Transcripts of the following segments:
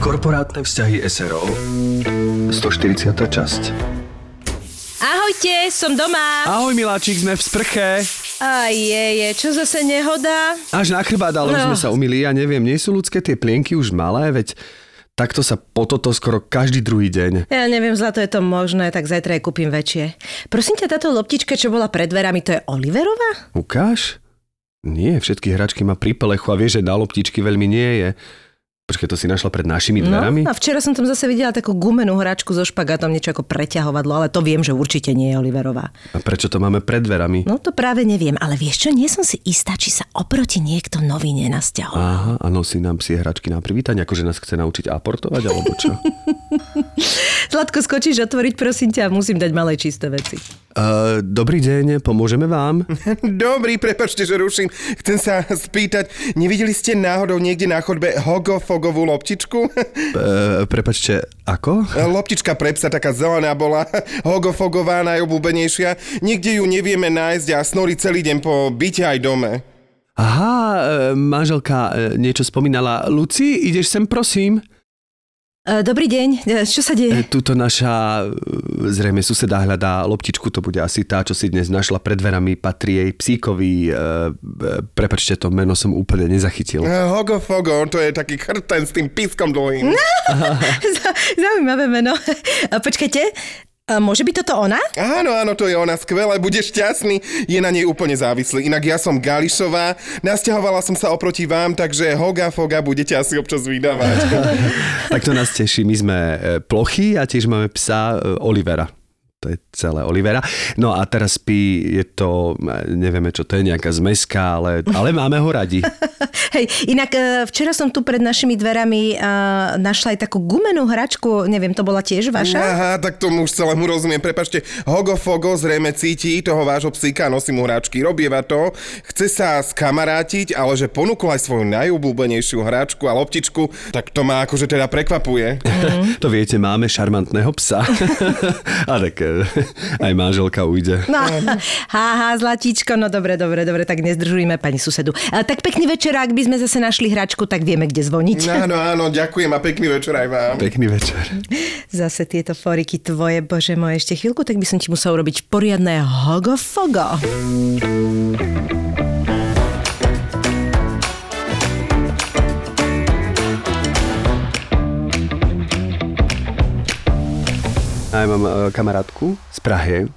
Korporátne vzťahy SRO 140. časť Ahojte, som doma. Ahoj miláčik, sme v sprche. A je, je, čo zase nehoda? Až na chrbát, ale už No. sme sa umili. Ja neviem, nie sú ľudské tie plienky už malé, veď takto sa po toto skoro každý druhý deň. Ja neviem, zlato je to možné, tak zajtra aj kúpim väčšie. Prosím ťa, táto loptička, čo bola pred dverami, to je Oliverová? Ukáž? Nie, všetky hračky má pri pelechu a vieš, že na loptičky veľmi nie je. Počkaj, to si našla pred našimi dverami? No, a včera som tam zase videla takú gumenú hračku so špagátom, niečo ako preťahovadlo, ale to viem, že určite nie je Oliverová. A prečo to máme pred dverami? No to práve neviem, ale vieš čo, nie som si istá, či sa oproti niekto nový nenasťahoval. Aha, a nosí nám psie hračky na privítanie, akože nás chce naučiť aportovať, alebo čo? Zlatko, skočíš otvoriť, prosím ťa, musím dať malé čisté veci. Uh, dobrý deň, pomôžeme vám? Dobrý, prepačte, že ruším. Chcem sa spýtať, nevideli ste náhodou niekde na chodbe hogofogovú loptičku? Uh, prepačte, ako? Loptička pre psa taká zelená bola, hogofogová, najobľúbenejšia. Nikde ju nevieme nájsť a snorí celý deň po byte aj dome. Aha, e, manželka e, niečo spomínala. Luci, ideš sem, prosím? E, Dobrý deň, E, čo sa E, deje? Tuto naša, e, zrejme suseda hľadá loptičku, to bude asi tá, čo si dnes našla pred dverami, patrí jej psíkovi. E, e, prepačte, to meno som úplne nezachytil. Hogofogo, to je taký chrten s tým pískom dlhým. Zau- Zaujímavé meno. Počkajte, môže byť toto ona? Áno, áno, to je ona skvelé, bude šťastný. Je na nej úplne závislý. Inak ja som Gališová, nasťahovala som sa oproti vám, takže Hoga Foga budete asi občas vydávať. Tak to nás teší. My sme e, plochy a tiež máme psa e, Olivera. To je celé Olivera. No a teraz spí, je to, e, nevieme čo to je, nejaká zmeska, ale, ale máme ho radi. Hej, inak e, včera som tu pred našimi dverami uh, našla aj takú gumenú hračku, neviem, to bola tiež vaša? Aha, tak tomu už celému rozumiem. Prepačte, Hogo Fogo zrejme cíti toho vášho psíka, nosí mu hračky, robieva to, chce sa skamarátiť, ale že ponúkol aj svoju najobľúbenejšiu hračku a loptičku, tak to ma akože teda prekvapuje. To viete, máme šarmantného psa. a tak e, aj manželka ujde. No, háha, zlatíčko, no dobre, dobre, dobre, tak nezdržujme pani susedu. A, tak pekný večer, ak by sme zase našli hračku, tak vieme, kde zvoniť. Áno, áno, ďakujem a pekný večer aj vám. Pekný večer. Zase tieto foriky tvoje, bože moje, ešte chvíľku, tak by som ti musel urobiť poriadne hogo-fogo. Aj mám e, kamarátku z Prahy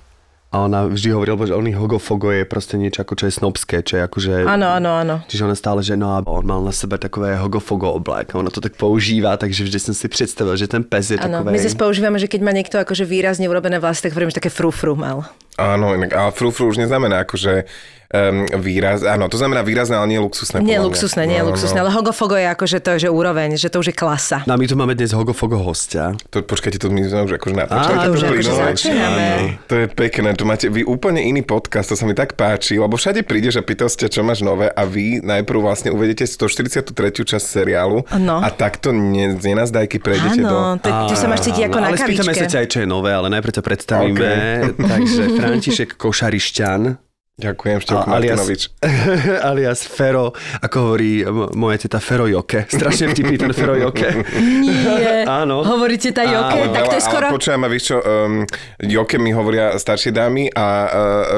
a ona vždy hovorila, že oný hogofogo je proste niečo ako čo je snobské, čo je akože... Áno, áno, áno. Čiže ona stále, že no a on mal na sebe takové hogofogo oblek a ona to tak používá, takže vždy som si predstavil, že ten pes je Áno, takové... my zase používame, že keď má niekto akože výrazne urobené vlasy, tak hovorím, že také frufru mal. Áno, inak, ale frufru už neznamená akože um, výraz, áno, to znamená výrazné, ale nie luxusné. Nie luxusné, nie No, no, luxusné, ale hogofogo je akože to, že úroveň, že to už je klasa. No a my tu máme dnes hogofogo hostia. To, počkajte, to my sme už akože natáčali. to už akože plynulo. začíname. Áno. To je pekné, to máte vy úplne iný podcast, to sa mi tak páči, lebo všade prídeš a pýtaš ťa, čo máš nové a vy najprv vlastne uvedete 143. časť seriálu No. a takto ne, z nenazdajky prejdete do... Áno, to, ty sa máš cítiť ako na ale spýtame sa ťa aj, čo je nové, ale najprv ťa predstavíme. Takže František Košarišťan, Ďakujem, alias- Martinovič. alias Fero, ako hovorí moja teta Fero Joke. Strašne vtipný ten Fero Joke. Nie. Áno. Hovoríte tá joke, Ale tak to je skoro... Ale počujem, a vieš čo, um, Joke mi hovoria staršie dámy a uh,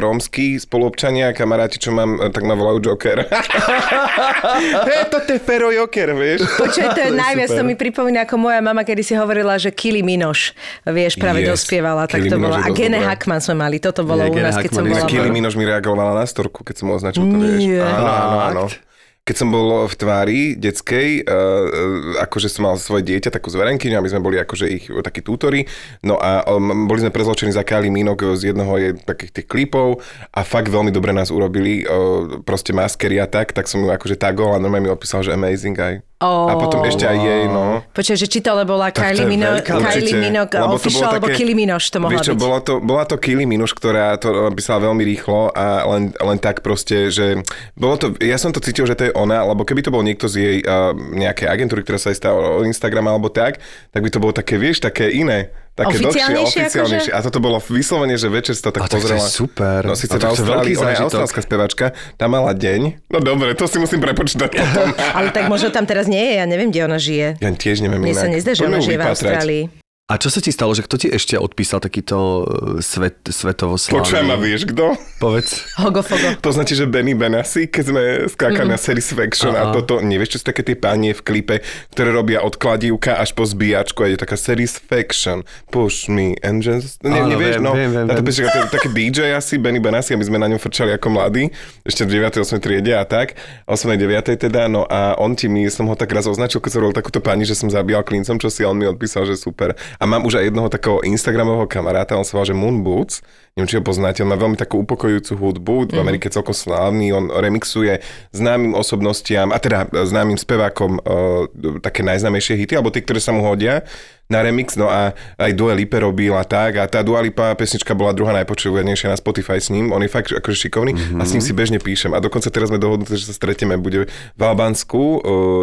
rómsky spoluobčania, kamaráti, čo mám, eh, tak ma volajú Joker. Hej, to je Fero Joker, vieš. Počuj, to je je najviac, to mi pripomína, ako moja mama, kedy si hovorila, že Kili Minoš, vieš, práve Yes, dospievala, tak Kylie to bolo. je A Gene. Hackman sme mali, toto bolo Nie, u Gene nás, keď som Hackman je bola. Kylie Minož mi reagovala na storku, keď som označil, to Nie. vieš. Áno, áno, áno. Fakt? keď som bol v tvári detskej, uh, akože som mal svoje dieťa, takú zverenkyňu a my sme boli akože ich takí tútori, no a um, boli sme prezločení za Kylie Minogue z jednoho je, takých tých klipov a fakt veľmi dobre nás urobili, uh, proste maskery a tak, tak som ju akože tagol a normálne mi opísal, že amazing aj. Oh. A potom ešte aj jej, no. Počkaj, že či to ale bola Tak Kylie Minogue, veľká Kylie Minogue official, alebo také- Kylie Minogue to mohla Vieš čo, byť. bola to, bola to Kylie Minuš, ktorá to písala veľmi rýchlo a len, len tak proste, že bolo to, ja som to cítil, že to je ona, lebo keby to bol niekto z jej uh, nejakej agentúry, ktorá sa jej stala o Instagram alebo tak, tak by to bolo také, vieš, také iné. Také dlhšie, Oficiálnejšie oficiálnejšie. A toto bolo vyslovene, že večer si to tak A tak to je pozrela. super. No síce A v tak to je veľký Austrálii, ona je zážitok. austrálska spevačka, tá mala deň. No dobre, to si musím prepočítať potom. Ale tak možno tam teraz nie je, ja neviem, kde ona žije. Ja tiež neviem Mne inak. sa nezdá, že ona žije v. Austrálii. A čo sa ti stalo, že kto ti ešte odpísal takýto e, svet, svetovo Počujem a slávny? vieš kto? Povedz. Hogofogo. To značí, že Benny Benassi, keď sme skákali mm. na Satisfaction a Aha. toto, nevieš, čo sú také tie pánie v klipe, ktoré robia od kladívka až po zbíjačku a je taká Satisfaction, push me and just... No, ne, Áno, nevieš, viem, no, viem, viem, na to taký DJ asi, Benny Benassi a my sme na ňom frčali ako mladí, ešte v 9. 8. triede a tak, 8. 9. teda, no a on ti mi, som ho tak raz označil, keď som robil takúto pani, že som zabíjal klincom, čo si a on mi odpísal, že super. A mám už aj jednoho takého Instagramového kamaráta, on sa volá, že Moon Boots, neviem, či ho poznáte, on má veľmi takú upokojujúcu hudbu, v Amerike celkom slávny, on remixuje známym osobnostiam, a teda e, známym spevákom uh, také najznámejšie hity, alebo tie, ktoré sa mu hodia na remix, no a aj Dua Lipa robil a tak, a tá Dua Lipa pesnička bola druhá najpočúvanejšia na Spotify s ním, on je fakt akože šikovný mm-hmm. a s ním si bežne píšem a dokonca teraz sme dohodnutí, že sa stretneme, bude v Albánsku, uh,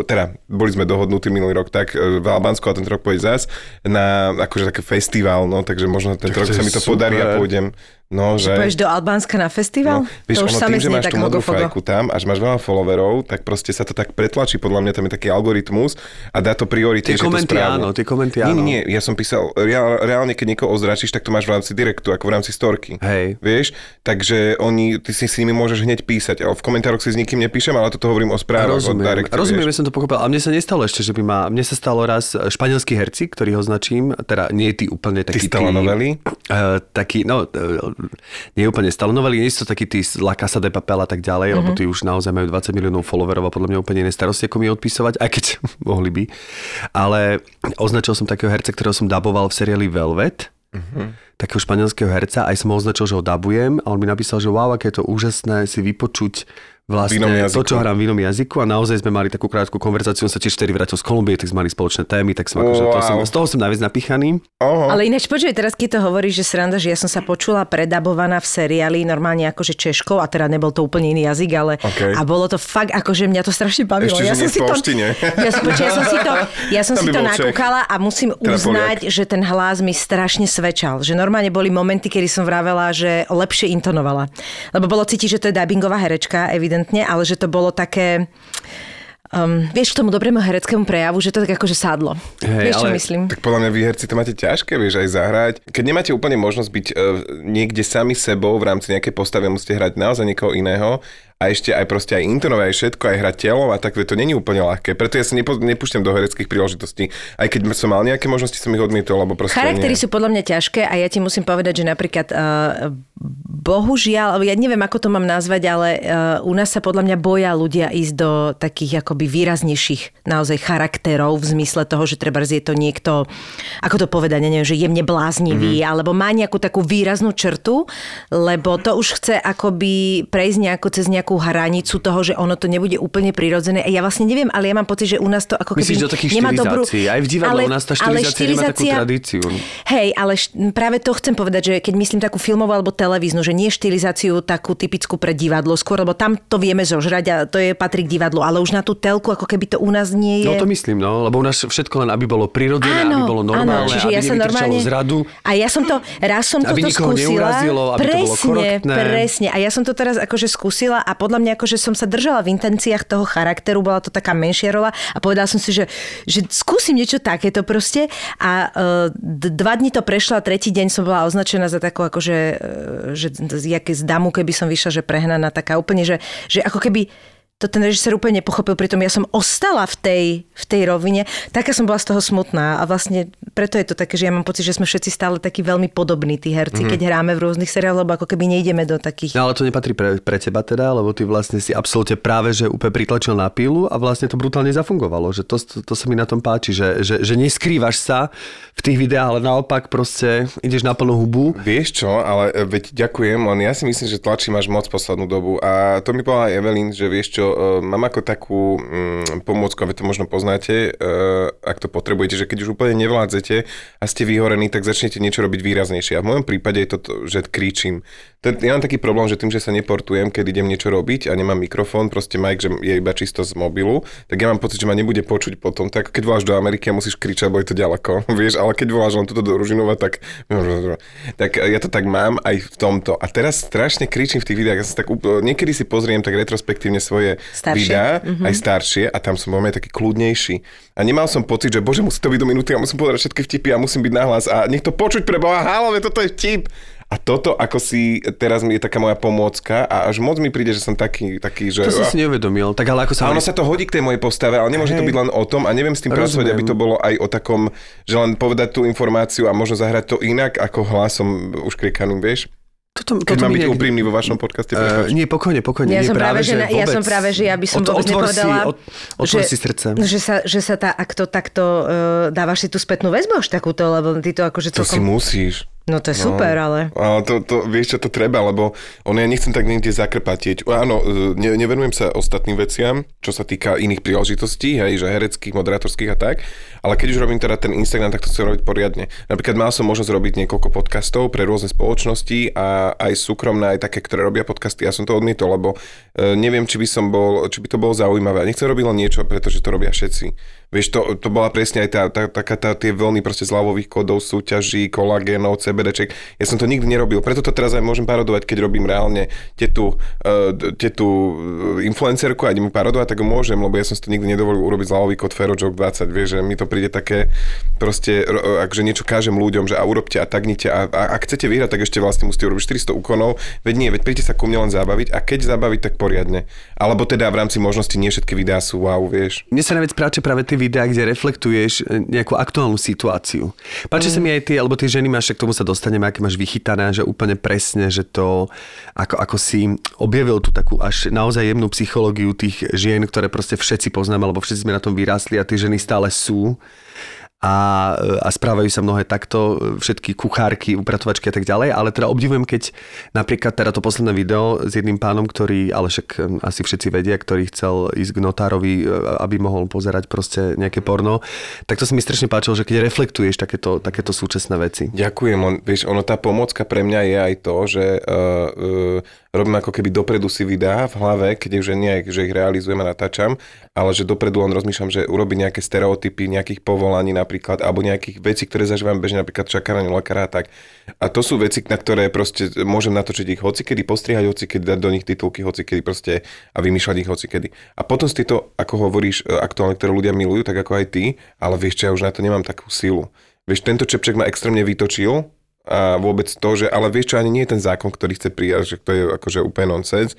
teda boli sme dohodnutí minulý rok, tak uh, v Albánsku a tento rok pôjde zas na akože také festival, no takže možno Tak rok sa mi to podarí a super. pôjdem. No, že... Pôjdeš do Albánska na festival? No, vieš, to už ono tým, že máš tak tú modrú fajku tam a že máš veľa followerov, tak proste sa to tak pretlačí, podľa mňa tam je taký algoritmus a dá to priority, Tie že to komenty správu. áno, tie komenty Nie, áno. nie, nie, ja som písal, reál, reálne keď niekoho ozračíš, tak to máš v rámci direktu, ako v rámci storky. Hej. Vieš, takže oni, ty si s nimi môžeš hneď písať, ale v komentároch si s nikým nepíšem, ale toto hovorím o správach. Rozumiem, directe, rozumiem, vieš. ja som to pochopil. A mne sa nestalo ešte, že by ma... Mne sa stalo raz e, španielskí herci, ktorých označím, teda nie tí úplne Ty takí... stalanoveli? Uh, taký, no, uh, nie úplne stalanoveli, nie sú to takí tí z La Casa de Papel a tak ďalej, mm-hmm. lebo tí už naozaj majú 20 miliónov followerov a podľa mňa úplne iné starosti, ako mi odpisovať, aj keď mohli by. Ale označil som takého herca, ktorého som daboval v seriáli Velvet, mm-hmm. takého španielského herca, aj som ho označil, že ho dabujem a on mi napísal, že wow, aké je to úžasné si vypočuť vlastne to, čo hrám v inom jazyku a naozaj sme mali takú krátku konverzáciu, on sa tiež vtedy vrátil z Kolumbie, tak sme mali spoločné témy, tak som akože, to Wow. som, z toho som najviac napichaný. Oho. Ale ináč počuj, teraz keď to hovoríš, že sranda, že ja som sa počula predabovaná v seriáli normálne akože Češkou a teda nebol to úplne iný jazyk, ale OK. a bolo to fakt akože mňa to strašne bavilo. Ešte, ja som si to, ja, som, počuj, ja som si to, ja som Tam si to nakúkala a musím Teda uznať, že ten hlas mi strašne svedčal. Že normálne boli momenty, kedy som vravela, že lepšie intonovala. Lebo bolo cítiť, že to je dubbingová herečka, evidentne, ale že to bolo také... Um, vieš, k tomu dobrému hereckému prejavu, že to tak akože sadlo. Hej, vieš, čo ale- myslím? Tak podľa mňa vy herci to máte ťažké, vieš, aj zahrať. Keď nemáte úplne možnosť byť uh, niekde sami sebou v rámci nejakej postavy, musíte hrať naozaj niekoho iného a ešte aj proste aj intonovať aj všetko, aj hrať telom a tak, veď to není úplne ľahké. Preto ja sa nepo, nepúšťam do hereckých príležitostí. Aj keď som mal nejaké možnosti, som ich odmietol, lebo proste Charaktery nie. sú podľa mňa ťažké a ja ti musím povedať, že napríklad uh, bohužiaľ, ja neviem, ako to mám nazvať, ale uh, u nás sa podľa mňa boja ľudia ísť do takých akoby výraznejších naozaj charakterov v zmysle toho, že treba je to niekto, ako to povedať, neviem, že jemne bláznivý, mm-hmm. alebo má nejakú takú výraznú črtu, lebo to už chce akoby prejsť nejako cez nejakú hranicu toho, že ono to nebude úplne prirodzené. Ja vlastne neviem, ale ja mám pocit, že u nás to ako keby Myslíš do takých nemá dobrú... Aj v divadle u nás tá ale štilizácia nemá takú tradíciu. Hej, ale št- práve to chcem povedať, že keď myslím takú filmovú alebo televíznu, že nie štilizáciu takú typickú pre divadlo skôr, lebo tam to vieme zožrať a to je patrí k divadlu, ale už na tú telku, ako keby to u nás nie je. No to myslím, no, lebo u nás všetko len, aby bolo prirodzené, aby bolo normálne, áno, čiže aby ja sa nevytrčalo normálne... z radu. A ja som to, raz som Aby nikoho skúsila. neurazilo, aby to bolo presne, korektné. presne. A ja som to teraz akože skúsila a podľa mňa akože som sa držala v intenciách toho charakteru, bola to taká menšia rola a povedala som si, že, že skúsim niečo takéto proste. A uh, dva dni to prešlo a tretí deň som bola označená za takú akože, že z, jaké z damu, keby som vyšla, že prehnaná taká úplne, že, že ako keby to ten režisér úplne nepochopil, pritom ja som ostala v tej, v tej rovine. Taká som bola z toho smutná a vlastne preto je to také, že ja mám pocit, že sme všetci stále takí veľmi podobní, tí herci, mm-hmm. keď hráme v rôznych seriáloch, lebo ako keby nejdeme do takých... No ale to nepatrí pre, pre teba teda, lebo ty vlastne si absolútne práve, že úplne pritlačil na pílu a vlastne to brutálne zafungovalo, že to, to, to sa mi na tom páči, že, že, že neskrývaš sa v tých videách, ale naopak proste ideš na plnú hubu. Vieš čo, ale e, veď ďakujem, len ja si myslím, že tlačím až moc poslednú dobu a to mi povedala Evelyn, že vieš čo, mám ako takú mm, pomôcku, a to možno poznáte, e, ak to potrebujete, že keď už úplne nevládzete a ste vyhorení, tak začnete niečo robiť výraznejšie. A v mojom prípade je to, že kričím. Ja mám taký problém, že tým, že sa neportujem, keď idem niečo robiť a nemám mikrofón, proste mic, že je iba čisto z mobilu, tak ja mám pocit, že ma nebude počuť potom. Tak keď voláš do Ameriky a musíš kričať, lebo je to ďaleko, vieš, ale keď voláš len toto do Ružinova, tak, tak ja to tak mám aj v tomto. A teraz strašne kričím v tých videách. Ja sa tak, niekedy si pozriem tak retrospektívne svoje Staršie. videá, Mhm. aj staršie, a tam som veľmi taký kľudnejší. A nemal som pocit, že bože, musí to byť do minúty a musím povedať všetky vtipy a musím byť nahlas a nech to počuť pre Boha, halo, veď toto je vtip. A toto ako si teraz mi je taká moja pomôcka a až moc mi príde, že som taký, taký že... To som si neuvedomil. Tak ale ako sa... A ono sa to hodí k tej mojej postave, ale nemôže to Hej. byť len o tom a neviem s tým pracovať, Rozumiem. aby to bolo aj o takom, že len povedať tú informáciu a možno zahrať to inak ako hlasom uškriekaným, vieš? Toto, Keď toto mám byť úprimný vo vašom podcaste, Uh, nie, pokojne, pokojne. Ja nie, som práve, že, na, ja vôbec. som práve, že ja by som vôbec nepovedala, Si, od, otvor si srdce. že sa, že sa tá, ak to takto uh, dávaš si tú spätnú väzbu až takúto, lebo ty to akože To si celkom... musíš. No to je super, ale... Ale to, to, vieš čo, to treba, lebo ono ja nechcem tak niekde zakrpatieť. Áno, e, ne, nevenujem sa ostatným veciam, čo sa týka iných príležitostí, hej, že hereckých, moderátorských a tak, ale keď už robím teda ten Instagram, tak to chcem robiť poriadne. Napríklad mal som možnosť robiť niekoľko podcastov pre rôzne spoločnosti a aj súkromné, aj také, ktoré robia podcasty. Ja som to odmietol, lebo e, neviem, či by som bol, či by to bolo zaujímavé. Nechcem robiť len niečo, pretože to robia všetci. Vieš, to, to bola presne aj tá, tá, taká tá, tie vlny proste zľavových kódov, súťaží, kolagénov, CBDček. Ja som to nikdy nerobil, preto to teraz aj môžem parodovať, keď robím reálne tetu, uh, tetu uh, influencerku a idem parodovať, tak ho môžem, lebo ja som si to nikdy nedovolil urobiť zľavový kód Ferojoke 20, vieš, že mi to príde také proste, ro- akže niečo kážem ľuďom, že a urobte a tagnite a, a ak chcete vyhrať, tak ešte vlastne musíte urobiť 400 úkonov, veď nie, veď príďte sa ku mne len zabaviť a keď zabaviť, tak poriadne. Alebo teda v rámci možnosti nie všetky videá sú wow, vieš. Mne sa najviac páči práve tie videá, kde reflektuješ e, nejakú aktuálnu situáciu. Páči sa mi aj tie, alebo tie ženy máš, k tomu sa dostaneme, aké máš vychytané, že úplne presne, že to, ako, ako si objavil tú takú až naozaj jemnú psychológiu tých žien, ktoré proste všetci poznáme, alebo všetci sme na tom vyrástli a tie ženy stále sú a, a správajú sa mnohé takto, všetky kuchárky, upratovačky a tak ďalej, ale teda obdivujem, keď napríklad teda to posledné video s jedným pánom, ktorý, ale však hm, asi všetci vedia, ktorý chcel ísť k notárovi, e, aby mohol pozerať proste nejaké porno, tak to sa mi strašne páčilo, že keď reflektuješ takéto, takéto súčasné veci. Ďakujem, on, vieš, ono tá pomocka pre mňa je aj to, že uh, uh, robím ako keby dopredu si videá v hlave, keď už nie, že ich realizujem a natáčam, ale že dopredu len rozmýšľam, že urobiť nejaké stereotypy nejakých povolaní napríklad, alebo nejakých vecí, ktoré zažívam bežne, napríklad čakáranie lekára tak. A to sú veci, na ktoré proste môžem natočiť ich hocikedy, postrihať hocikedy, dať do nich titulky hocikedy proste a vymýšľať ich hocikedy. A potom si to, ako hovoríš, e, aktuálne, ktoré ľudia milujú, tak ako aj ty, ale vieš čo, ja už na to nemám takú silu. Vieš, tento čepček ma extrémne vytočil, a vôbec to, že, ale vieš čo, ani nie je ten zákon, ktorý chce prijať, že to je akože úplne nonsense,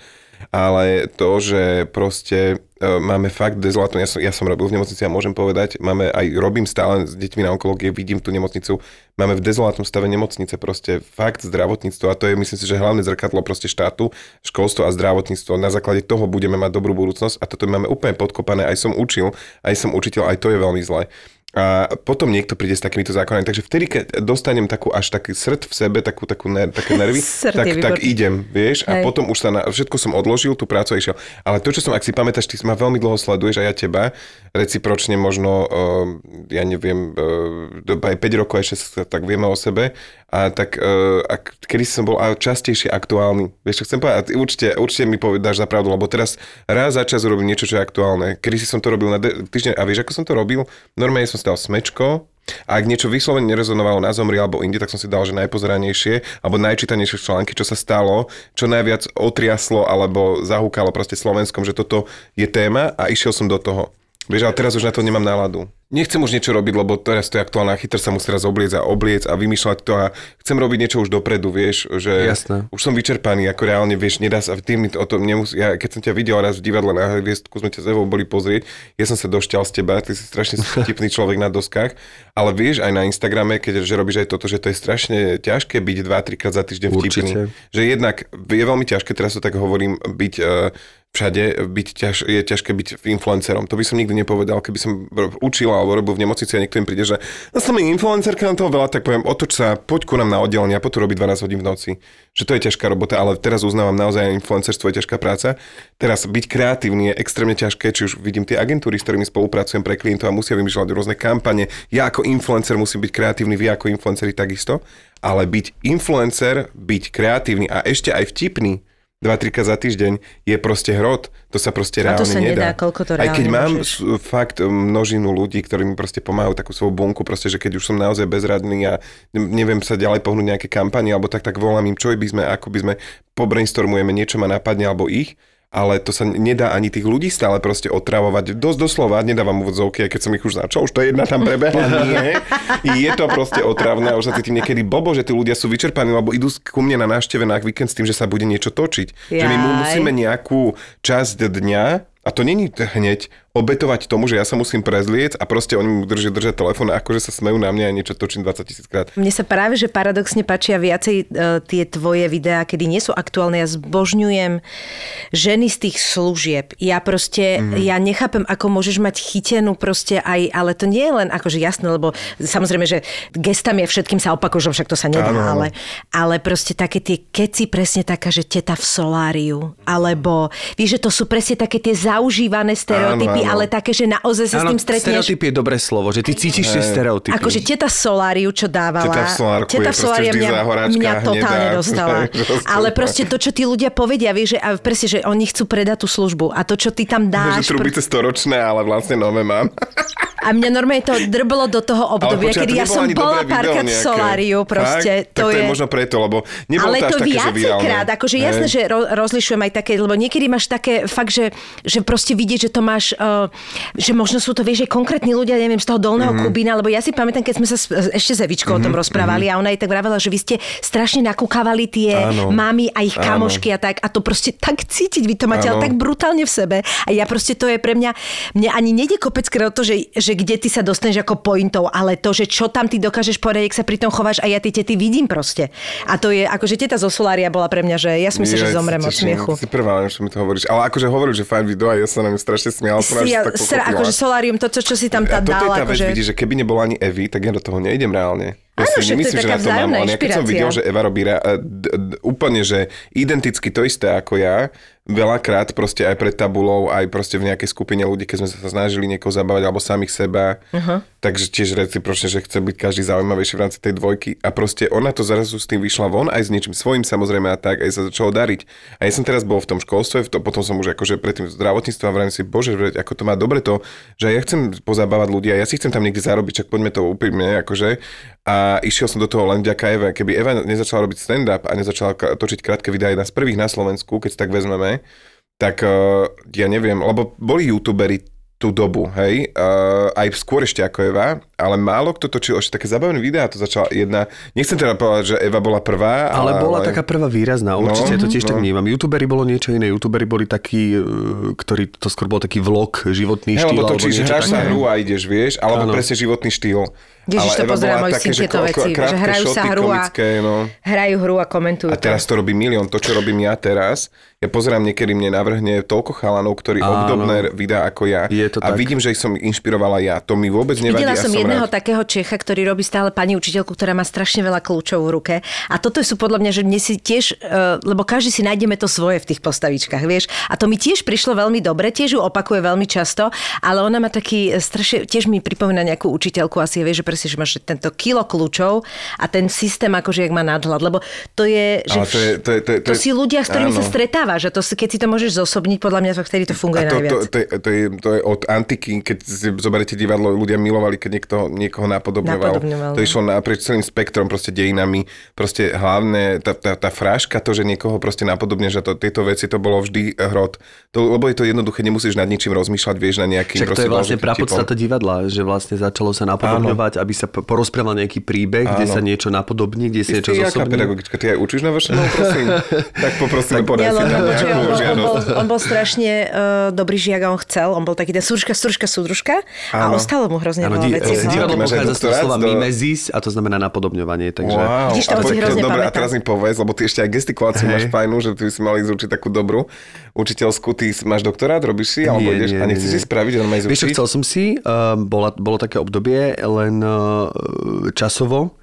ale to, že proste e, máme fakt dezolátnu, ja som, ja som robil v nemocnici a môžem povedať, máme aj, robím stále s deťmi na onkológie, vidím tú nemocnicu, máme v dezolátnom stave nemocnice, proste fakt zdravotníctvo a to je myslím si, že hlavné zrkadlo proste štátu, školstvo a zdravotníctvo. Na základe toho budeme mať dobrú budúcnosť a toto máme úplne podkopané, aj som učil, aj som učiteľ, aj to je veľmi zle. A potom niekto príde s takýmito zákonami. Takže vtedy, keď dostanem takú až taký srd v sebe, takú, takú ner, také nervy, tak, tak idem, vieš, a Hej. potom už sa na, všetko som odložil, tú prácu a išiel. Ale to, čo som, ak si pamätáš, ty ma veľmi dlho sleduješ a ja teba, recipročne možno, uh, ja neviem, uh, aj 5 rokov ešte tak vieme o sebe, a tak uh, ak, kedy som bol a častejšie aktuálny. Vieš, čo chcem povedať? A Určite, určite mi povedáš za pravdu, lebo teraz raz za čas urobím niečo, čo je aktuálne. Kedy si som to robil na de- týždeň, a vieš, ako som to robil? Normálne som si dal smečko, a ak niečo vyslovene nerezonovalo na Zomri alebo inde, tak som si dal, že najpozeranejšie alebo najčítanejšie články, čo sa stalo, čo najviac otriaslo alebo zahúkalo proste Slovenskom, že toto je téma a išiel som do toho. Vieš, ale teraz už na to nemám náladu. nechcem už niečo robiť, lebo teraz to je aktuálna chytr sa musí raz obliec a obliec a vymýšľať to a chcem robiť niečo už dopredu, vieš, že Jasné. už som vyčerpaný, ako reálne, vieš, nedá sa, ty mi o tom nemus, ja, keď som ťa videl raz v divadle na hviezdku, sme ťa s Evou boli pozrieť, ja som sa došťal z teba, ty si strašne vtipný človek na doskách, ale vieš aj na Instagrame, keď že robíš aj toto, že to je strašne ťažké byť 2-3 krát za týždeň vtipný. Určite. Že jednak je veľmi ťažké, teraz to tak hovorím, byť uh, všade byť ťaž, je ťažké byť influencerom. To by som nikdy nepovedal, keby som ro- učil alebo robil v nemocnici a niekto im príde, že no som influencerka na toho veľa, tak poviem, otoč sa, poď ku nám na oddelenie a tu robiť 12 hodín v noci. Že to je ťažká robota, ale teraz uznávam naozaj influencerstvo je ťažká práca. Teraz byť kreatívny je extrémne ťažké, či už vidím tie agentúry, s ktorými spolupracujem pre klientov a musia vymýšľať rôzne kampane. Ja ako influencer musím byť kreatívny, vy ako influenceri takisto, ale byť influencer, byť kreatívny a ešte aj vtipný, dva, trika za týždeň je proste hrot. To sa proste A reálne to sa nedá, nedá. koľko to Aj keď mám môžeš. fakt množinu ľudí, ktorí mi proste pomáhajú takú svoju bunku, proste, že keď už som naozaj bezradný a neviem sa ďalej pohnúť nejaké kampani, alebo tak, tak volám im, čo by sme, ako by sme pobrainstormujeme, niečo ma napadne, alebo ich ale to sa nedá ani tých ľudí stále proste otravovať. Dosť doslova, nedávam úvodzovky, keď som ich už začal, už to jedna tam prebehla, nie. Je to proste otravné už sa cítim niekedy bobo, že tí ľudia sú vyčerpaní, lebo idú ku mne na návšteve na víkend s tým, že sa bude niečo točiť. Že my mu Jaj. musíme nejakú časť dňa a to není hneď obetovať tomu, že ja sa musím prezliec a proste oni mu držia, držia telefón a akože sa smejú na mňa a niečo točím 20 tisíc krát. Mne sa práve, že paradoxne páčia viacej e, tie tvoje videá, kedy nie sú aktuálne. Ja zbožňujem ženy z tých služieb. Ja proste, mm-hmm. ja nechápem, ako môžeš mať chytenú proste aj, ale to nie je len akože jasné, lebo samozrejme, že gestami a všetkým sa opakujú, že však to sa nedá, áno. ale, ale proste také tie keci presne taká, že teta v soláriu, alebo vieš, že to sú presne také tie zaužívané stereotypy, Áno. ale také, že naozaj sa s tým stretneš. stereotyp je dobré slovo, že ty cítiš tie stereotypy. Akože teta Soláriu, čo dávala. Teta v teta Solária mňa, mňa totálne hnedá. dostala. Ale proste to, čo tí ľudia povedia, vieš, že, a presne, že oni chcú predať tú službu. A to, čo ty tam Že dáš... trubice storočné, ale vlastne nové mám. A mňa normálne to drblo do toho obdobia, počkaj, kedy to ja som bola párkrát v. Soláriu, proste. Fakt? tak to je možno preto, lebo nebolo ale to to že virálne. akože jasné, Hej. že ro- rozlišujem aj také, lebo niekedy máš také fakt, že, že proste vidieť, že to máš, uh, že možno sú to, vieš, že konkrétni ľudia, neviem, z toho dolného Mhm. mm-hmm. Kubína, lebo ja si pamätám, keď sme sa s- ešte s Evičkou mm-hmm. o tom rozprávali a ona aj tak vravela, že vy ste strašne nakúkavali tie Mhm. Áno. mami a ich Áno. kamošky a tak a to proste tak cítiť, vy to máte ale tak brutálne v sebe a ja proste to je pre mňa, mne ani nejde kopec o to, že, že kde ty sa dostaneš ako pointov, ale to, že čo tam ty dokážeš povedať, jak sa pri tom chováš a ja tie tety vidím proste. A to je, akože teta zo Solária bola pre mňa, že ja si myslím, že zomrem od smiechu. Si prvá, čo mi to hovoríš. Ale akože hovoril, že fajn video a ja sa na ňu strašne smial. Si, ja, tak sra, akože Solárium, to, čo, čo si tam A tá toto je tá vec, akože... vidíš, že keby nebola ani Evy, tak ja do toho neidem reálne. Ja si nemyslím, že na to mám, ale ja keď som videl, že Eva robí re- d- d- úplne, že identicky to isté ako ja, veľakrát proste aj pred tabulou, aj proste v nejakej skupine ľudí, keď sme sa snažili niekoho zabávať, alebo samých seba, uh-huh. takže tiež recipročne, že chce byť každý zaujímavejší v rámci tej dvojky a proste ona to zrazu s tým vyšla von, aj s niečím svojím samozrejme a tak, aj sa začalo dariť. A ja som teraz bol v tom školstve, v to, potom som už akože predtým v zdravotníctve a vrajím si, bože, ako to má dobre to, že ja chcem pozabávať ľudí a ja si chcem tam niekde zarobiť, čak poďme to úprimne, akože. A išiel som do toho len vďaka Eve. Keby Eva nezačala robiť stand-up a nezačala točiť krátke videá, jedna z prvých na Slovensku, keď si tak vezmeme, tak uh, ja neviem, lebo boli youtuberi tú dobu, hej, uh, aj skôr ešte ako Eva, ale málo kto točil ešte také zabavné videá, to začala jedna, nechcem teda povedať, že Eva bola prvá, Ale bola taká prvá výrazná, určite to tiež tak no. vnímam. Youtuberi bolo niečo iné, youtuberi boli takí, e, ktorí, to skôr bol taký vlog, životný Hej, štýl. lebo točíš, hráš sa také. hru a ideš, vieš, alebo Áno. presne životný štýl. Ježiš, to Eva pozerá môj syn tieto veci, že hrajú sa hru a komické, no. hrajú hru a komentujú A teraz to robí milión. To, čo robím ja teraz, ja pozerám niekedy mne navrhne toľko chalanov, ktorí Áno. obdobné videá ako ja. Je to a tak. vidím, že ich som inšpirovala ja. To mi vôbec nevadí. Videla som som jedného rád. takého Čecha, ktorý robí stále pani učiteľku, ktorá má strašne veľa kľúčov v ruke. A toto sú podľa mňa, že mne si tiež, uh, lebo každý si nájdeme to svoje v tých postavičkách, vieš. A to mi tiež prišlo veľmi dobre, tiež ju opakuje veľmi často, ale ona má taký eh, strašne, tiež mi pripomína nejakú učiteľku asi, vieš, že presne, že máš tento kilo kľúčov a ten systém akože jak má nadhľad, lebo to je, že Ale to je- to je- to je- to to je- si ľudia, s ktorými sa áno. Stretávaš a to keď si to môžeš zosobniť, podľa mňa to vtedy to funguje A to, to, najviac. to, je, to, je, to je od antiky, keď si zoberiete divadlo, ľudia milovali, keď niekto niekoho napodobňoval. Napodobňoval, To no. išlo naprieč celým spektrom, proste dejinami. Proste hlavne tá, tá, tá fráška, to, že niekoho proste napodobne, že to, tieto veci, to bolo vždy hrot. To, lebo je to jednoduché, nemusíš nad ničím rozmýšľať, vieš, na nejakým Však to je vlastne prapodstata divadla, že vlastne začalo sa napodobňovať, aby sa porozprával nejaký príbeh, kde Áno. sa niečo napodobní, kde si Ty, niečo zosobní. pedagogička, ty aj učíš na vašom, prosím. tak poprosím, podaj si lebo počuj, on, bol, on, bol, on bol strašne uh, dobrý žiak a on chcel. On bol taký ten súdružka, súdružka, súdružka a Áno. ostalo mu hrozne veľa vecí. eh, divadlo pochádza z toho slova do- mimesis a to znamená napodobňovanie, takže... Wow. Vidíš, to A hrozne Dobre, a teraz mi povedz, lebo ty ešte aj gestikuláciu máš fajnú, že ty by si mali zúčiť takú dobrú učiteľskú. Ty máš doktorát, robíš si, alebo Nie, ideš nie, a nechceš nie. si spraviť, Vieš čo, zúčiť? chcel som si, uh, bola, bolo také obdobie, len uh, časovo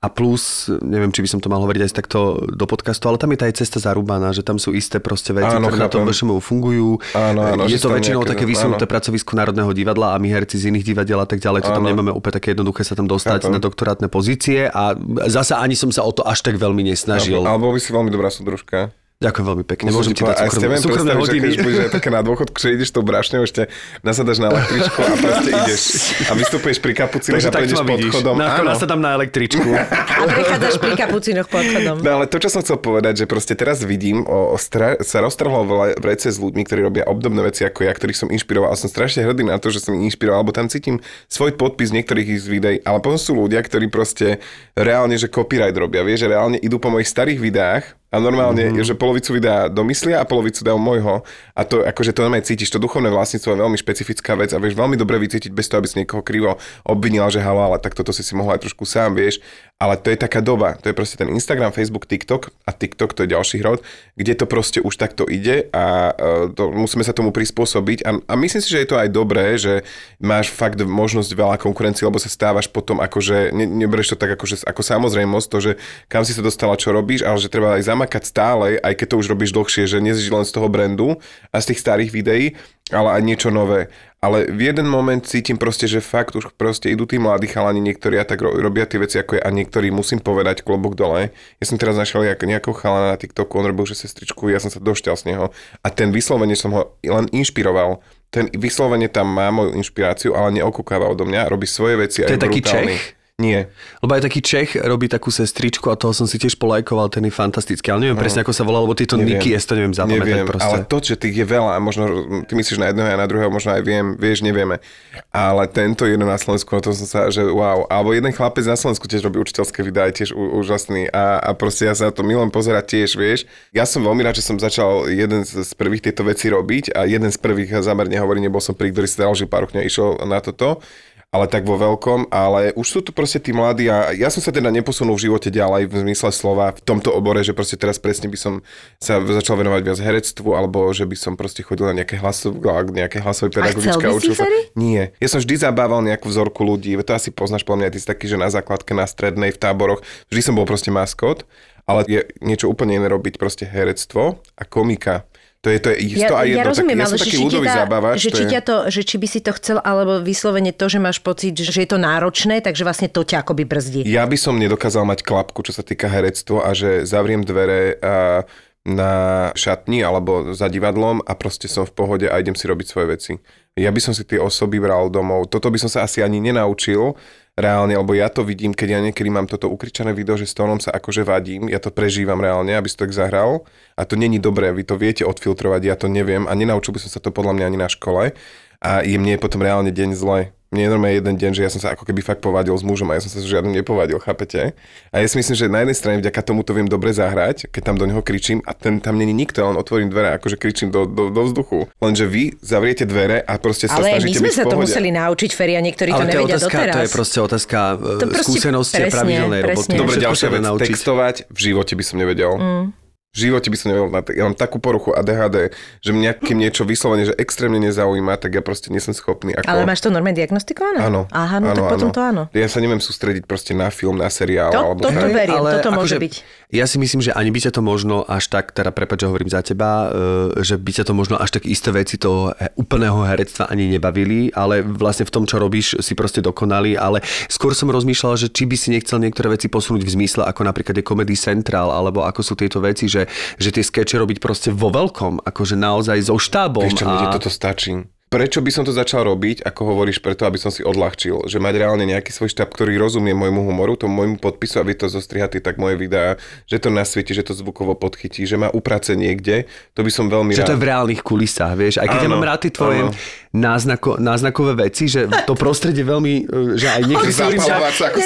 a plus, neviem, či by som to mal hovoriť aj takto do podcastu, ale tam je tá aj cesta zarúbaná, že tam sú isté proste veci, Áno, ktoré na tom. VŠMU fungujú. Áno, áno, je to väčšinou nejaké- také vysunuté áno. pracovisko Národného divadla a my herci z iných divadiel a tak ďalej, to tam nemáme úplne také jednoduché sa tam dostať Chápem. na doktorátne pozície a zasa ani som sa o to až tak veľmi nesnažil. Alebo by si veľmi dobrá súdružka. Ďakujem veľmi pekne, Musím môžem ti dať súkromné, súkromné hodiny. keď budeš aj také na dôchodku, že ideš tou brašňou, ešte nasadaš na električku a proste ideš a vystupuješ pri kapucine Takže a prejdeš pod chodom. Na, nasadám na električku. A prechádzaš pri kapucinoch pod chodom. No ale to, čo som chcel povedať, že proste teraz vidím, o, o stra- sa roztrhlo veľa vrece s ľuďmi, ktorí robia obdobné veci ako ja, ktorých som inšpiroval. A som strašne hrdý na to, že som ich inšpiroval, lebo tam cítim svoj podpis niektorých z videí, ale potom sú ľudia, ktorí proste reálne, že copyright robia, vieš, že reálne idú po mojich starých videách a normálne, Mhm. mm-hmm. že polovicu videa domyslia a polovicu dajú môjho. A to akože to normálne cítiš, to duchovné vlastníctvo je veľmi špecifická vec a vieš veľmi dobre vycítiť bez toho, aby si niekoho krivo obvinila, že halo, ale tak toto si si mohla aj trošku sám, vieš. Ale to je taká doba, to je proste ten Instagram, Facebook, TikTok a TikTok to je ďalší hrod, kde to proste už takto ide a e, to, musíme sa tomu prispôsobiť. A, a myslím si, že je to aj dobré, že máš fakt možnosť veľa konkurencie, lebo sa stávaš potom akože, ne, nebereš to tak akože, ako samozrejmosť, to, že kam si sa dostala, čo robíš, ale že treba aj zamakať stále, aj keď to už robíš dlhšie, že neziš len z toho brandu a z tých starých videí, ale aj niečo nové. Ale v jeden moment cítim proste, že fakt už proste idú tí mladí chalani, niektorí a tak ro- robia tie veci ako je a niektorí musím povedať klobúk dole. Ja som teraz našiel jak- nejakého chalana na TikToku, on robil že sestričku, ja som sa došťal z neho a ten vyslovene som ho len inšpiroval. Ten vyslovene tam má moju inšpiráciu, ale neokúkáva odo mňa, robí svoje veci. To je taký brutálny. Čech? Nie. Lebo aj taký Čech robí takú sestričku a toho som si tiež polajkoval, ten je fantastický. Ale neviem presne, ako sa volá, lebo tieto Neviem. niky, ja to neviem zapamätať Neviem, proste. ale to, že tých je veľa, a možno ty myslíš na jedného a na druhého, možno aj viem, vieš, nevieme. Ale tento jeden na Slovensku, to som sa, že wow. Alebo jeden chlapec na Slovensku tiež robí učiteľské videá, je tiež úžasný. A, a proste ja sa na to milujem pozerať tiež, vieš. Ja som veľmi rád, že som začal jeden z, prvých tieto veci robiť a jeden z prvých, zamerne hovorí, nebol som pri, ktorý si dal, že pár išiel na toto ale tak vo veľkom, ale už sú tu proste tí mladí a ja som sa teda neposunul v živote ďalej v zmysle slova v tomto obore, že proste teraz presne by som sa začal venovať viac herectvu alebo že by som proste chodil na nejaké, hlasov, nejaké hlasové si, učil sa. Nie. Ja som vždy zabával nejakú vzorku ľudí, to asi poznáš podľa mňa, ty si taký, že na základke, na strednej, v táboroch, vždy som bol proste maskot, ale je niečo úplne iné robiť proste herectvo a komika. To je, to je isto Ja, a jedno. ja rozumiem, tak, ja ale že či, zabávač. že, či, je... ťa to, že či by si to chcel, alebo vyslovene to, že máš pocit, že je to náročné, takže vlastne to ťa akoby brzdí. Ja by som nedokázal mať klapku, čo sa týka herectva a že zavriem dvere a na šatni alebo za divadlom a proste som v pohode a idem si robiť svoje veci. Ja by som si tie osoby bral domov. Toto by som sa asi ani nenaučil reálne, lebo ja to vidím, keď ja niekedy mám toto ukričané video, že s tónom sa akože vadím, ja to prežívam reálne, aby si to tak zahral a to není dobré, vy to viete odfiltrovať, ja to neviem a nenaučil by som sa to podľa mňa ani na škole a je mne potom reálne deň zle. Mne je normálne jeden deň, že ja som sa ako keby fakt povadil s mužom a ja som sa s žiadnym nepovadil, chápete? A ja si myslím, že na jednej strane vďaka tomu to viem dobre zahrať, keď tam do neho kričím a ten tam není nikto, len otvorím dvere, akože kričím do, do, do vzduchu. Lenže vy zavriete dvere a proste sa Ale my snažíte sme byť sa to museli naučiť, Feri, a niektorí to Ale to je, nevedia otázka, doteraz. to je proste otázka To proste- skúsenosti a pravidelnej roboty. Dobre, ďalšia vec, naučiť. textovať v živote by som nevedel. Mm. V živote by som nevedel, ja mám takú poruchu ADHD, že mňa kým niečo vyslovene, že extrémne nezaujíma, tak ja proste nie som schopný. Ako... Ale máš to normálne diagnostikované? Áno. Aha, no tak potom to áno. Ja sa neviem sústrediť proste na film, na seriál. To- alebo toto tak. verím, toto môže byť. Ja si myslím, že ani by ťa to možno až tak, teda prepáč, že hovorím za teba, e, že by ťa to možno až tak isté veci toho úplného herectva ani nebavili, ale vlastne v tom, čo robíš, si proste dokonalý, ale skôr som rozmýšľal, že či by si nechcel niektoré veci posunúť v zmysle, ako napríklad je Comedy Central, alebo ako sú tieto veci, že, že tie skeče robiť proste vo veľkom, akože naozaj so štábom. Mne a... toto stačí. Prečo by som to začal robiť, ako hovoríš, preto, aby som si odľahčil, že mať reálne nejaký svoj štáb, ktorý rozumie môjmu humoru, tomu môjmu podpisu, aby to zostrihatý tak moje videá, že to nasvieti, že to zvukovo podchytí, že má uprace niekde, to by som veľmi Že to rád. je v reálnych kulisách, vieš. Aj keď ja Áno, mám rád tie tvoje áno. Náznako, náznakové veci, že to prostredie veľmi, e, že aj niekedy si hovorím, že,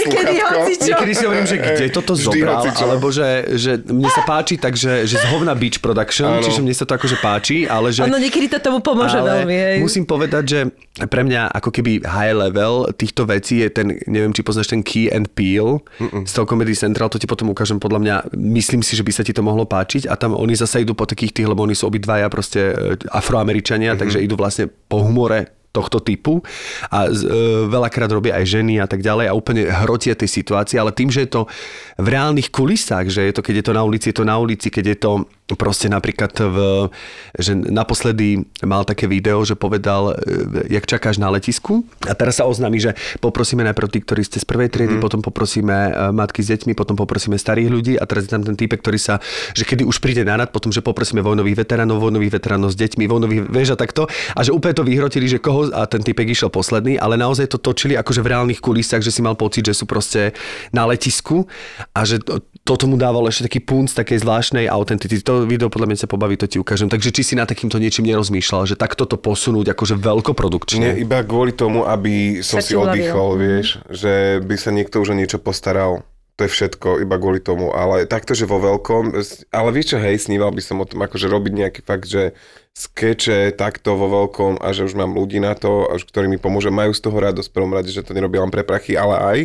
Niekedy niekedy si hovorím, že kde toto Vždy zobral, hocičo. alebo že, že mne sa páči tak, že, že z hovna beach production, Áno. čiže mne sa to akože páči, ale že... Ono niekedy to tomu pomôže ale veľmi. Hej. musím povedať, že pre mňa ako keby high level týchto vecí je ten, neviem, či poznáš ten Key and Peel z toho Comedy Central, to ti potom ukážem podľa mňa, myslím si, že by sa ti to mohlo páčiť. A tam oni zase idú po takých tých, lebo oni sú obidvaja proste e, afroameričania, takže idú vlastne po humore tohto typu. A e, veľakrát robia aj ženy a tak ďalej a úplne hrotia tej situácie, ale tým, že je to v reálnych kulisách, že je to, keď je to na ulici, je to na ulici, keď je to proste napríklad v, že naposledy mal také video, že povedal, e, jak čakáš na letisku. A teraz sa oznámi, že poprosíme najprv tí, ktorí ste z prvej triedy, potom poprosíme e, matky s deťmi, potom poprosíme starých ľudí a teraz je tam ten týpek, ktorý sa, že kedy už príde na rad, potom, že poprosíme vojnových veteránov, vojnových veteránov s deťmi, vojnových, vieš a takto. A že úplne to vyhrotili, že koho a ten typek išiel posledný, ale naozaj to točili akože v reálnych kulisách, že si mal pocit, že sú proste na letisku a že to, toto mu dávalo ešte taký punc takej zvláštnej autenticity. To video podľa mňa sa pobaví, to ti ukážem. Takže či si na takýmto niečím nerozmýšľal, že takto to posunúť akože veľkoprodukčne? Nie, iba kvôli tomu, aby som Sa si oddychol, vieš, že by sa niekto už o niečo postaral. To je všetko, iba kvôli tomu. Ale takto, že vo veľkom, ale vieš čo, hej, sníval by som o tom, akože robiť nejaký fakt, že skeče takto vo veľkom a že už mám ľudí na to, ktorí mi pomôžu. Majú z toho radosť v prvom rade, že to nerobia len pre prachy, ale aj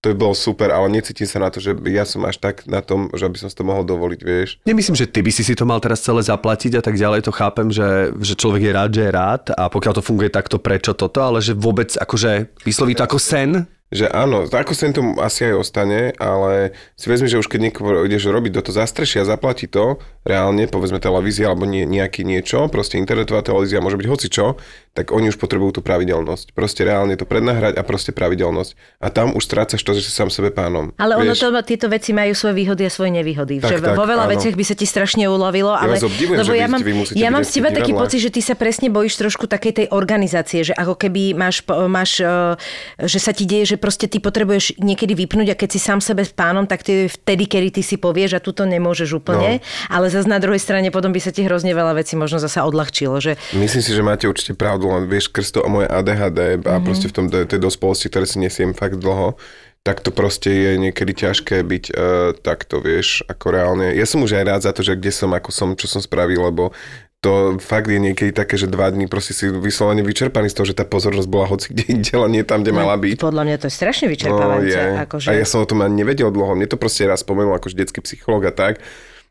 to by bolo super, ale necítim sa na to, že ja som až tak na tom, že by som si to mohol dovoliť, vieš. Nemyslím, že ty by si si to mal teraz celé zaplatiť a tak ďalej, to chápem, že, že človek je rád, že je rád a pokiaľ to funguje takto, prečo toto, ale že vôbec akože vysloví to ako sen, Že áno, ako sem to asi aj ostane, ale si vezmi, že už keď niekoho ideš robiť do toho zastrešia, zaplatí to, reálne, povedzme televízia alebo nie, nejaký niečo, proste internetová televízia, môže byť hocičo, tak oni už potrebujú tú pravidelnosť. Proste reálne to prednahrať a proste pravidelnosť. A tam už strácaš to, že si sám sebe pánom. Ale ono Vieš? to, tieto veci majú svoje výhody a svoje nevýhody. Tak, že tak, vo veľa áno. veciach by sa ti strašne uľavilo, Ja ale vás obdivujem, lebo ja mám, ja mám s teba taký pocit, že ty sa presne bojíš trošku takej tej organizácie, že ako keby máš, máš eh, že sa ti deje, že proste ty potrebuješ niekedy vypnúť a keď si sám sebe s pánom, tak ty vtedy, kedy ty si povieš a tu to nemôžeš úplne, no. ale zase na druhej strane potom by sa ti hrozne veľa vecí možno zasa odľahčilo, že Myslím si, že máte určite pravdu, len vieš, krsto o moje ADHD a proste v tom tej dospelosti, ktoré si nesiem fakt dlho, tak to proste je niekedy ťažké byť uh, takto, vieš, ako reálne. Ja som už aj rád za to, že kde som, ako som, čo som spravil, lebo to fakt je niekedy také, že dva dní proste si vyslovene vyčerpaný z toho, že tá pozornosť bola hoci kde inde, nie tam, kde mala byť. podľa mňa to je strašne No, vyčerpávajúce. je. akože... A ja som o tom ani nevedel dlho. Mne to proste raz spomenul ako detský psychológ a tak.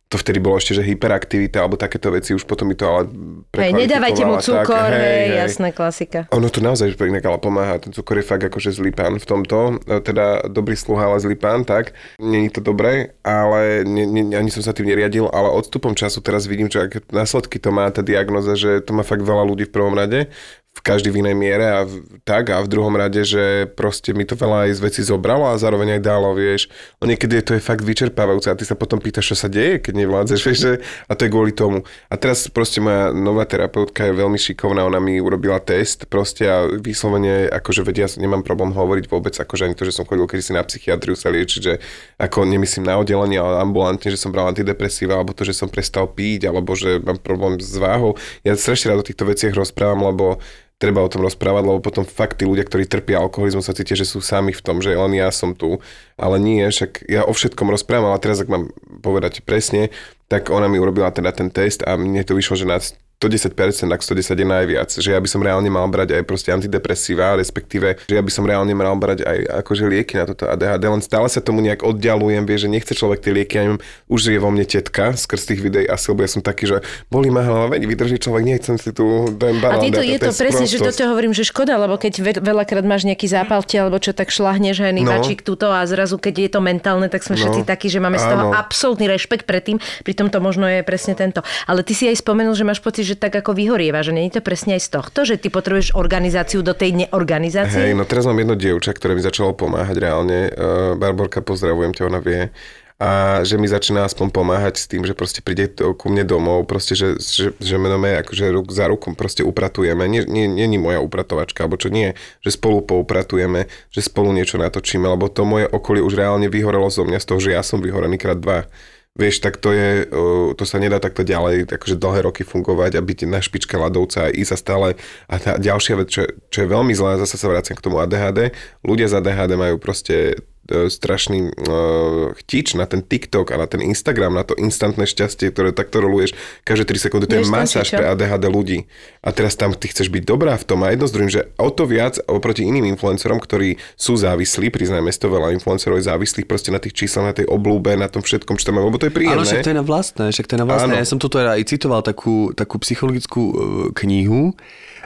To vtedy bolo ešte, že hyperaktivita alebo takéto veci, už potom mi to ale Hej, nedávajte mu cukor, tak, hej, jasné, klasika. ono to naozaj inak ale pomáha. Ten cukor je fakt akože zlý pán v tomto. E, Teda dobrý sluha, ale zlý pán, tak. Není to dobré, ale ne, ne, ani som sa tým neriadil, ale odstupom času teraz vidím, že ak následky to má tá diagnoza, že to má fakt veľa ľudí v prvom rade, v každý v inej miere a v, tak a v druhom rade, že proste mi to veľa aj z veci zobralo a zároveň aj dalo, vieš. No niekedy to je fakt vyčerpávajúce a ty sa potom pýtaš, čo sa deje, keď nevládzeš, vieš, že, a to je kvôli tomu. A teraz proste moja nová terapeutka je veľmi šikovná, ona mi urobila test proste a vyslovene, akože vedia, ja nemám problém hovoriť vôbec, akože ani to, že som chodil kedysi na psychiatriu sa liečiť, že ako nemyslím na oddelenie, ale ambulantne, že som bral antidepresíva, alebo to, že som prestal piť, alebo že mám problém s váhou. Ja strašne rád o týchto veciach rozprávam, lebo treba o tom rozprávať, lebo potom fakt tí ľudia, ktorí trpia alkoholizmu, sa cítia, že sú sami v tom, že len ja som tu. Ale nie, však ja o všetkom rozprávam, ale teraz, ak mám povedať presne, tak ona mi urobila teda ten test a mne to vyšlo, že na 110%, ak 110 je najviac. Že ja by som reálne mal brať aj proste antidepresíva, respektíve, že ja by som reálne mal brať aj akože lieky na toto ADHD, len stále sa tomu nejak oddialujem, vie, že nechce človek tie lieky, ja neviem, už je vo mne tetka skrz tých videí asi, lebo ja som taký, že bolí ma hlava, vydrží človek, nechcem si tu ten A balón ty to, je to presne, že to hovorím, že škoda, lebo keď ve- veľakrát máš nejaký zápal alebo čo, tak šlahneš hej, No. vačík túto a zrazu, keď je to mentálne, tak sme No. všetci takí, že máme z toho absolútny rešpekt pred tým, pritom to možno je presne tento. Ale ty si aj spomenul, že máš pocit, že tak ako vyhorieva, že je to presne aj z tohto, že ty potrebuješ organizáciu do tej neorganizácie? Hej, no teraz mám jedno dievča, ktoré mi začalo pomáhať reálne. Uh, Barborka, pozdravujem ťa, ona vie. a že mi začína aspoň pomáhať s tým, že proste príde to ku mne domov, proste, že, že, že menome akože ruk za ruku proste upratujeme. Nie, nie, nie, nie moja upratovačka, alebo čo nie, že spolu poupratujeme, že spolu niečo natočíme, lebo to moje okolie už reálne vyhorelo zo mňa z toho, že ja som vyhorený krát dva. Vieš, tak to je, to sa nedá takto ďalej, akože dlhé roky fungovať a byť na špičke ľadovca a ísť sa stále. A tá ďalšia vec, čo, čo je veľmi zlá, zase sa vraciam k tomu ADHD, ľudia z ADHD majú proste strašný uh, chtič na ten TikTok a na ten Instagram, na to instantné šťastie, ktoré takto roluješ každé 3 sekundy. To je masáž pre ADHD ľudí. A teraz tam ty chceš byť dobrá v tom a jedno z druhým, že o to viac oproti iným influencerom, ktorí sú závislí, priznajme to veľa influencerov je závislých proste na tých číslach, na tej oblúbe, na tom všetkom, čo tam má, lebo to je príjemné. Ale však to je na vlastné, však to je na vlastné. Áno. Ja som toto aj citoval takú, takú psychologickú uh, knihu,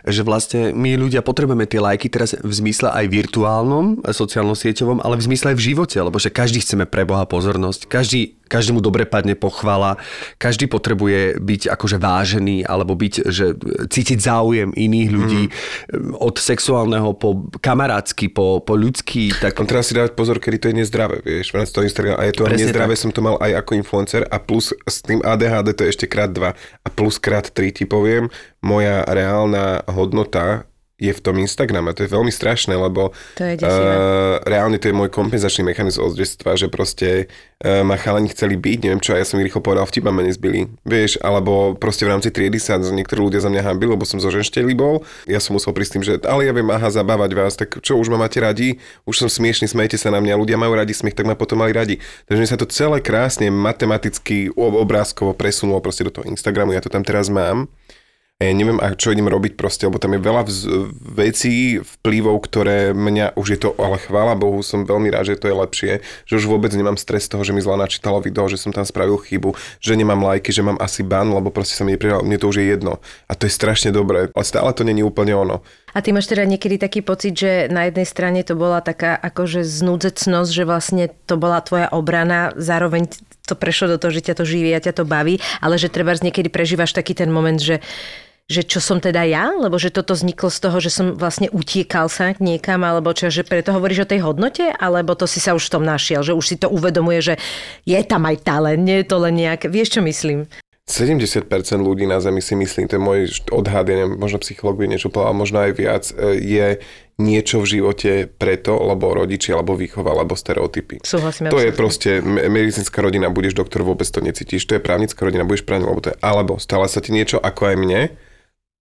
že vlastne my ľudia potrebujeme tie lajky teraz v zmysle aj virtuálnom, sociálno-sieťovom, ale v zmysle aj v živote, lebo že každý chceme pre Boha pozornosť, každý každému dobre padne pochvala, každý potrebuje byť akože vážený alebo byť, že cítiť záujem iných ľudí mm. od sexuálneho po kamarátsky, po, po ľudský. Tak... On treba si dávať pozor, kedy to je nezdravé, vieš, to Instagram, a je to Presne nezdravé, tak. som to mal aj ako influencer a plus s tým ADHD to je ešte krát dva a plus krát tri ti poviem, moja reálna hodnota je v tom Instagrame. To je veľmi strašné, lebo to je uh, reálne to je môj kompenzačný mechanizmus od detstva, že proste uh, ma chalani chceli byť, neviem čo, a ja som ich rýchlo povedal, vtip ma nezbyli, vieš, alebo proste v rámci triedy sa niektorí ľudia za mňa hambili, lebo som zo ženšteli bol, ja som musel prísť tým, že ale ja viem, aha, zabávať vás, tak čo, už ma máte radi, už som smiešný, smejte sa na mňa, ľudia majú radi smiech, tak ma potom mali radi. Takže mi sa to celé krásne matematicky obrázkovo presunulo proste do toho Instagramu, ja to tam teraz mám ja neviem, čo idem robiť proste, lebo tam je veľa vz- vecí, vplyvov, ktoré mňa, už je to, ale chvála Bohu, som veľmi rád, že to je lepšie, že už vôbec nemám stres z toho, že mi zla načítalo video, že som tam spravil chybu, že nemám lajky, že mám asi ban, lebo proste sa mi neprijal, mne to už je jedno. A to je strašne dobré, ale stále to není úplne ono. A ty máš teda niekedy taký pocit, že na jednej strane to bola taká akože znúdzecnosť, že vlastne to bola tvoja obrana, zároveň to prešlo do toho, že ťa to živí a ťa to baví, ale že treba niekedy prežívaš taký ten moment, že že čo som teda ja, lebo že toto vzniklo z toho, že som vlastne utiekal sa niekam, alebo čo, že preto hovoríš o tej hodnote, alebo to si sa už v tom našiel, že už si to uvedomuje, že je tam aj talent, nie je to len nejaké, vieš čo myslím? 70% ľudí na Zemi si myslím, to je môj odhad, ja neviem, možno psycholog by niečo povedal, možno aj viac, e, je niečo v živote preto, lebo rodiči, alebo výchova, alebo stereotypy. Súhlasím. To je proste medicínska rodina, budeš doktor, vôbec to necítiš, to je právnická rodina, budeš právnik, alebo to je, alebo stala sa ti niečo ako aj mne,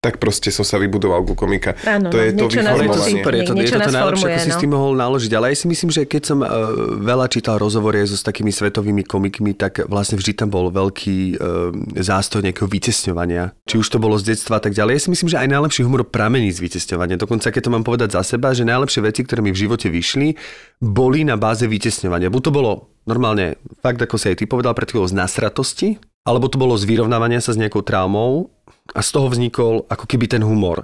tak proste som sa vybudoval ku komika. Áno, to je no, to Ale je to super, je to, je to, to najlepšie, ako si no. s tým mohol naložiť. Ale ja si myslím, že keď som uh, veľa čítal rozhovory so s takými svetovými komikmi, tak vlastne vždy tam bol veľký uh, zástoj nejakého vytesňovania. Či už to bolo z detstva a tak ďalej. Ja si myslím, že aj najlepší humor pramení z vytesňovania. Dokonca, keď to mám povedať za seba, že najlepšie veci, ktoré mi v živote vyšli, boli na báze vytesňovania. Buď to bolo normálne, fakt ako si aj ty povedal pred chvíľou, z nasratosti, alebo to bolo z vyrovnávania sa s nejakou traumou, a z toho vznikol ako keby ten humor.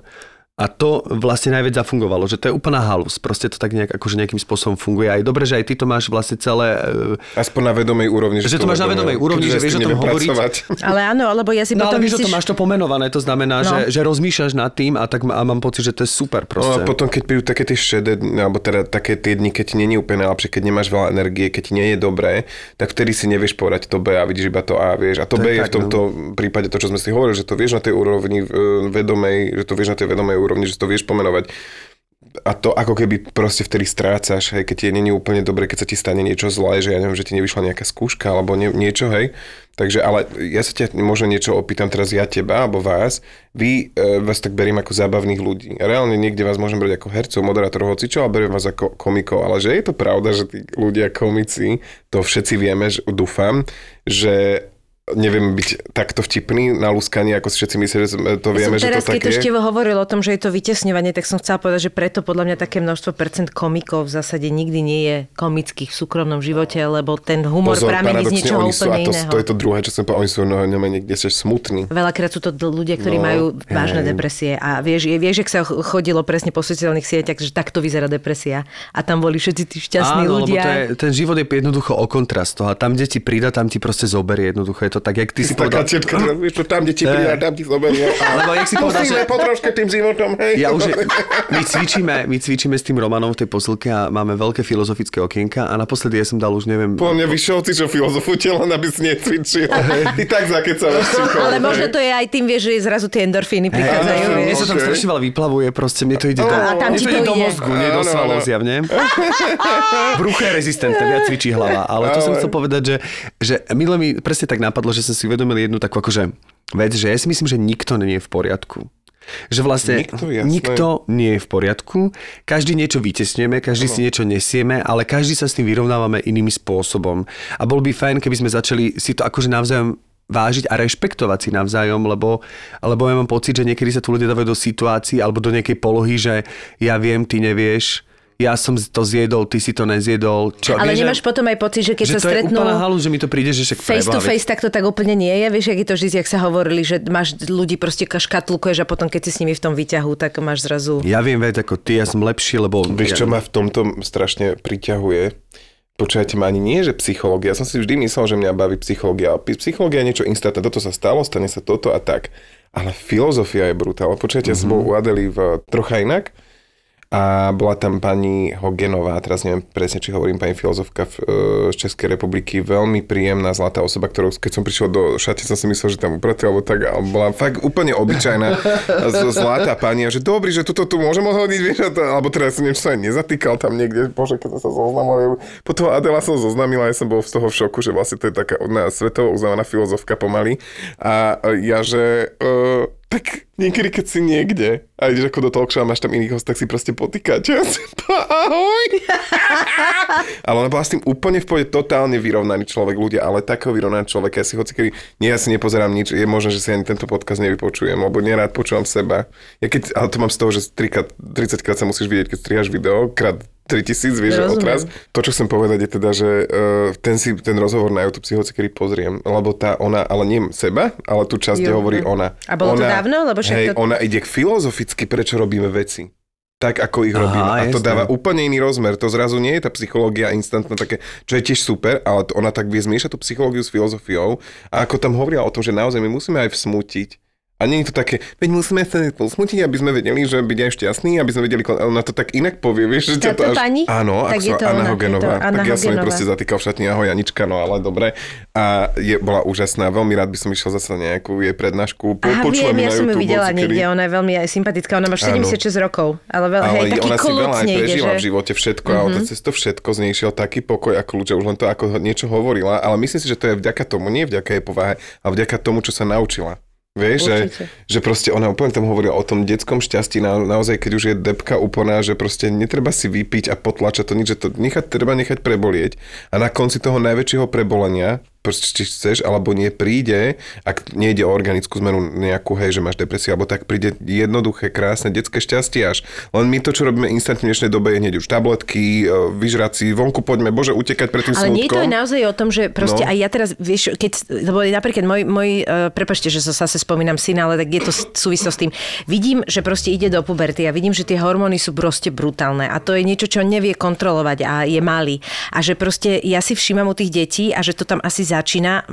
A to vlastne najviac zafungovalo, že to je úplná halus. Proste to tak nejak, akože nejakým spôsobom funguje. A je dobré, že aj ty to máš vlastne celé... E, Aspoň na vedomej úrovni. Že, že to máš na vedomej úrovni, že vieš o tom hovoriť. Ale áno, lebo ja si no, potom ale myslíš... to máš to pomenované, to znamená, no. že, že rozmýšľaš nad tým a, tak, a mám pocit, že to je super proste. No a potom, keď pijú také tie šedé, alebo teda také tie dni, keď ti je úplne najlepšie, keď nemáš veľa energie, keď ti nie je dobré, tak vtedy si nevieš povedať to B a vidíš iba to A, vieš. A to, to B je, tak, v tomto no. prípade to, čo sme si hovorili, že to vieš na tej úrovni e, vedomej, že to vieš na tej vedomej úrovni, že to vieš pomenovať. A to ako keby proste vtedy strácaš, hej, keď ti není úplne dobre, keď sa ti stane niečo zlé, že ja neviem, že ti nevyšla nejaká skúška alebo nie, niečo, hej. Takže, ale ja sa ťa možno niečo opýtam teraz ja teba alebo vás. Vy e, vás tak beriem ako zábavných ľudí. Reálne niekde vás môžem brať ako hercov, moderátorov, hocičo, ale beriem vás ako komikov. Ale že je to pravda, že tí ľudia komici, to všetci vieme, že dúfam, že neviem byť takto vtipný na lúskanie, ako si všetci myslia, že to vieme, ja že teraz, to tak keď je. Števo hovoril o tom, že je to vytesňovanie, tak som chcela povedať, že preto podľa mňa také množstvo percent komikov v zásade nikdy nie je komických v súkromnom živote, lebo ten humor Pozor, pramení z niečoho úplne to, iného. To je to druhé, čo som povedal, oni sú no, niekde sa smutní. Veľakrát sú to ľudia, ktorí no, majú vážne hej. depresie a vieš, vieš, ak sa chodilo presne po sociálnych sieťach, že takto vyzerá depresia a tam boli všetci tí šťastní Áno, ľudia. Lebo to je, ten život je jednoducho o kontrast toho a tam, kde ti prída, tam ti proste zoberie jednoducho. Je to to tak, jak ty si povedal. vieš čo, tam, kde ti príde, tam ti zoberie. Lebo jak si povedal, že... Po troške tým životom, hej. Ja už, my cvičíme, my cvičíme s tým Romanom v tej posilke a máme veľké filozofické okienka a naposledy ja som dal už neviem... Po mne vyšovci, čo filozofujete, len aby si necvičil. Ty tak zakecávaš. Ale možno to je aj tým, vieš, že zrazu tie endorfíny prichádzajú. Mne sa tam strašne veľa vyplavuje, proste mne to ide do, A tam ti to to ide do ide. mozgu, nie do svalov zjavne. Brucho je rezistentné, viac cvičí hlava. Ale to som chcel povedať, že, že mi presne tak napadlo, že som si uvedomil jednu takú akože vec, že ja si myslím, že nikto nie je v poriadku. Že vlastne Nikto, jasné. nikto nie je v poriadku, každý niečo vytesňujeme, každý si niečo nesieme, ale každý sa s tým vyrovnávame iným spôsobom. A bol by fajn, keby sme začali si to akože navzájom vážiť a rešpektovať si navzájom, lebo, lebo ja mám pocit, že niekedy sa tu ľudia dávajú do situácií alebo do nejakej polohy, že ja viem, ty nevieš, ja som to zjedol, ty si to nezjedol. Čo, Ale vieš, nemáš potom aj pocit, že keď že sa to je stretnú úplná halu, že mi to príde, že však face to face, tak to tak úplne nie je. Vieš, jak je to vždy, jak sa hovorili, že máš ľudí proste škatlukuješ a potom keď si s nimi v tom výťahu, tak máš zrazu... Ja viem veď ako ty, ja som lepší, lebo... Vieš, čo ma v tomto strašne priťahuje? Počujete ma ani nie, že psychológia. Ja som si vždy myslel, že mňa baví psychológia. Ale psychológia je niečo instantné. Toto sa stalo, stane sa toto a tak. Ale filozofia je brutálna. Počujete, mm-hmm. ja som bol u Adely v trocha inak a bola tam pani Hogenová, teraz neviem presne, či hovorím pani filozofka v, e, z Českej republiky, veľmi príjemná, zlatá osoba, ktorou keď som prišiel do šate, som si myslel, že tam upratí, alebo tak, a bola fakt úplne obyčajná, zlatá pani, a že dobrý, že toto tu môžem odhodiť, vieš, to, alebo teraz niečo sa aj nezatýkal tam niekde, bože, keď som sa zoznamoval. Potom Adela som zoznamila, ja som bol z toho v šoku, že vlastne to je taká ona svetovo uznávaná filozofka pomaly. A ja, že uh, tak niekedy, keď si niekde a ideš ako do talk show a máš tam iných host, tak si proste potýkate. Ja ahoj. ale ona bola s tým úplne v pohode, totálne vyrovnaný človek, ľudia, ale takého vyrovnaný človek, ja si hoci kedy, nie, ja si nepozerám nič, je možné, že si ani tento podcast nevypočujem, lebo nerád počúvam seba. Ja keď, ale to mám z toho, že 3 krát, 30 krát sa musíš vidieť, keď strihaš video, krát 3000, vieš, Rozumiem. odraz. To, čo chcem povedať, je teda, že uh, ten, si, ten rozhovor na YouTube si hoci kedy pozriem, lebo tá ona, ale nie seba, ale tú časť, kde hovorí no. ona. A bolo to ona, dávno? Lebo však hej, to- ona ide k filozoficky, prečo robíme veci. Tak, ako ich Aha, robíme. A to dáva úplne iný rozmer. To zrazu nie je tá psychológia instantná také, čo je tiež super, ale to ona tak vie zmiešať tú psychológiu s filozofiou. A ako tam hovorila o tom, že naozaj my musíme aj vsmutiť. A nie je to také, veď musíme sa posmutiť, aby sme vedeli, že byť aj šťastný, aby sme vedeli, ona to tak inak povie, vieš, že ťa to až... pani? Áno, Tak ak je to Anna Hogenová. Tak ja som jej proste zatýkal v šatni, ahoj Anička, no ale dobre. A je, bola úžasná, veľmi rád by som išiel zase na nejakú jej prednášku. Po, Aha, viem, ja som ju videla hocikedy. niekde, ona je veľmi aj sympatická, ona má 76 rokov, ale, veľ, hej, Ale taký ona si veľa aj prežila že... v živote všetko, mm-hmm. ale to cez to všetko z nej šiel taký pokoj a kľúč, už len to ako niečo hovorila, ale myslím si, že to je vďaka tomu, nie vďaka jej povahe, ale vďaka tomu, čo sa naučila. Vieš, že, že proste ona úplne tam hovorila o tom detskom šťastí, na, naozaj keď už je depka úplná, že proste netreba si vypiť a potlačať to nič, že to nechať, treba nechať prebolieť. A na konci toho najväčšieho prebolenia proste či chceš alebo nie príde, ak nejde o organickú zmenu nejakú, hej, že máš depresiu, alebo tak príde jednoduché, krásne detské šťastie až. Len my to, čo robíme instantne v dnešnej dobe, je hneď už tabletky, e, vyžrať si, vonku poďme, bože, utekať pred tým Ale nie je to smutkom. aj naozaj o tom, že proste No. aj ja teraz, vieš, keď, lebo napríklad môj, môj uh, prepačte, že sa zase spomínam syna, ale tak je to súvislo s tým. Vidím, že proste ide do puberty a vidím, že tie hormóny sú proste brutálne a to je niečo, čo nevie kontrolovať a je malý. A že proste ja si všímam u tých detí a že to tam asi začína,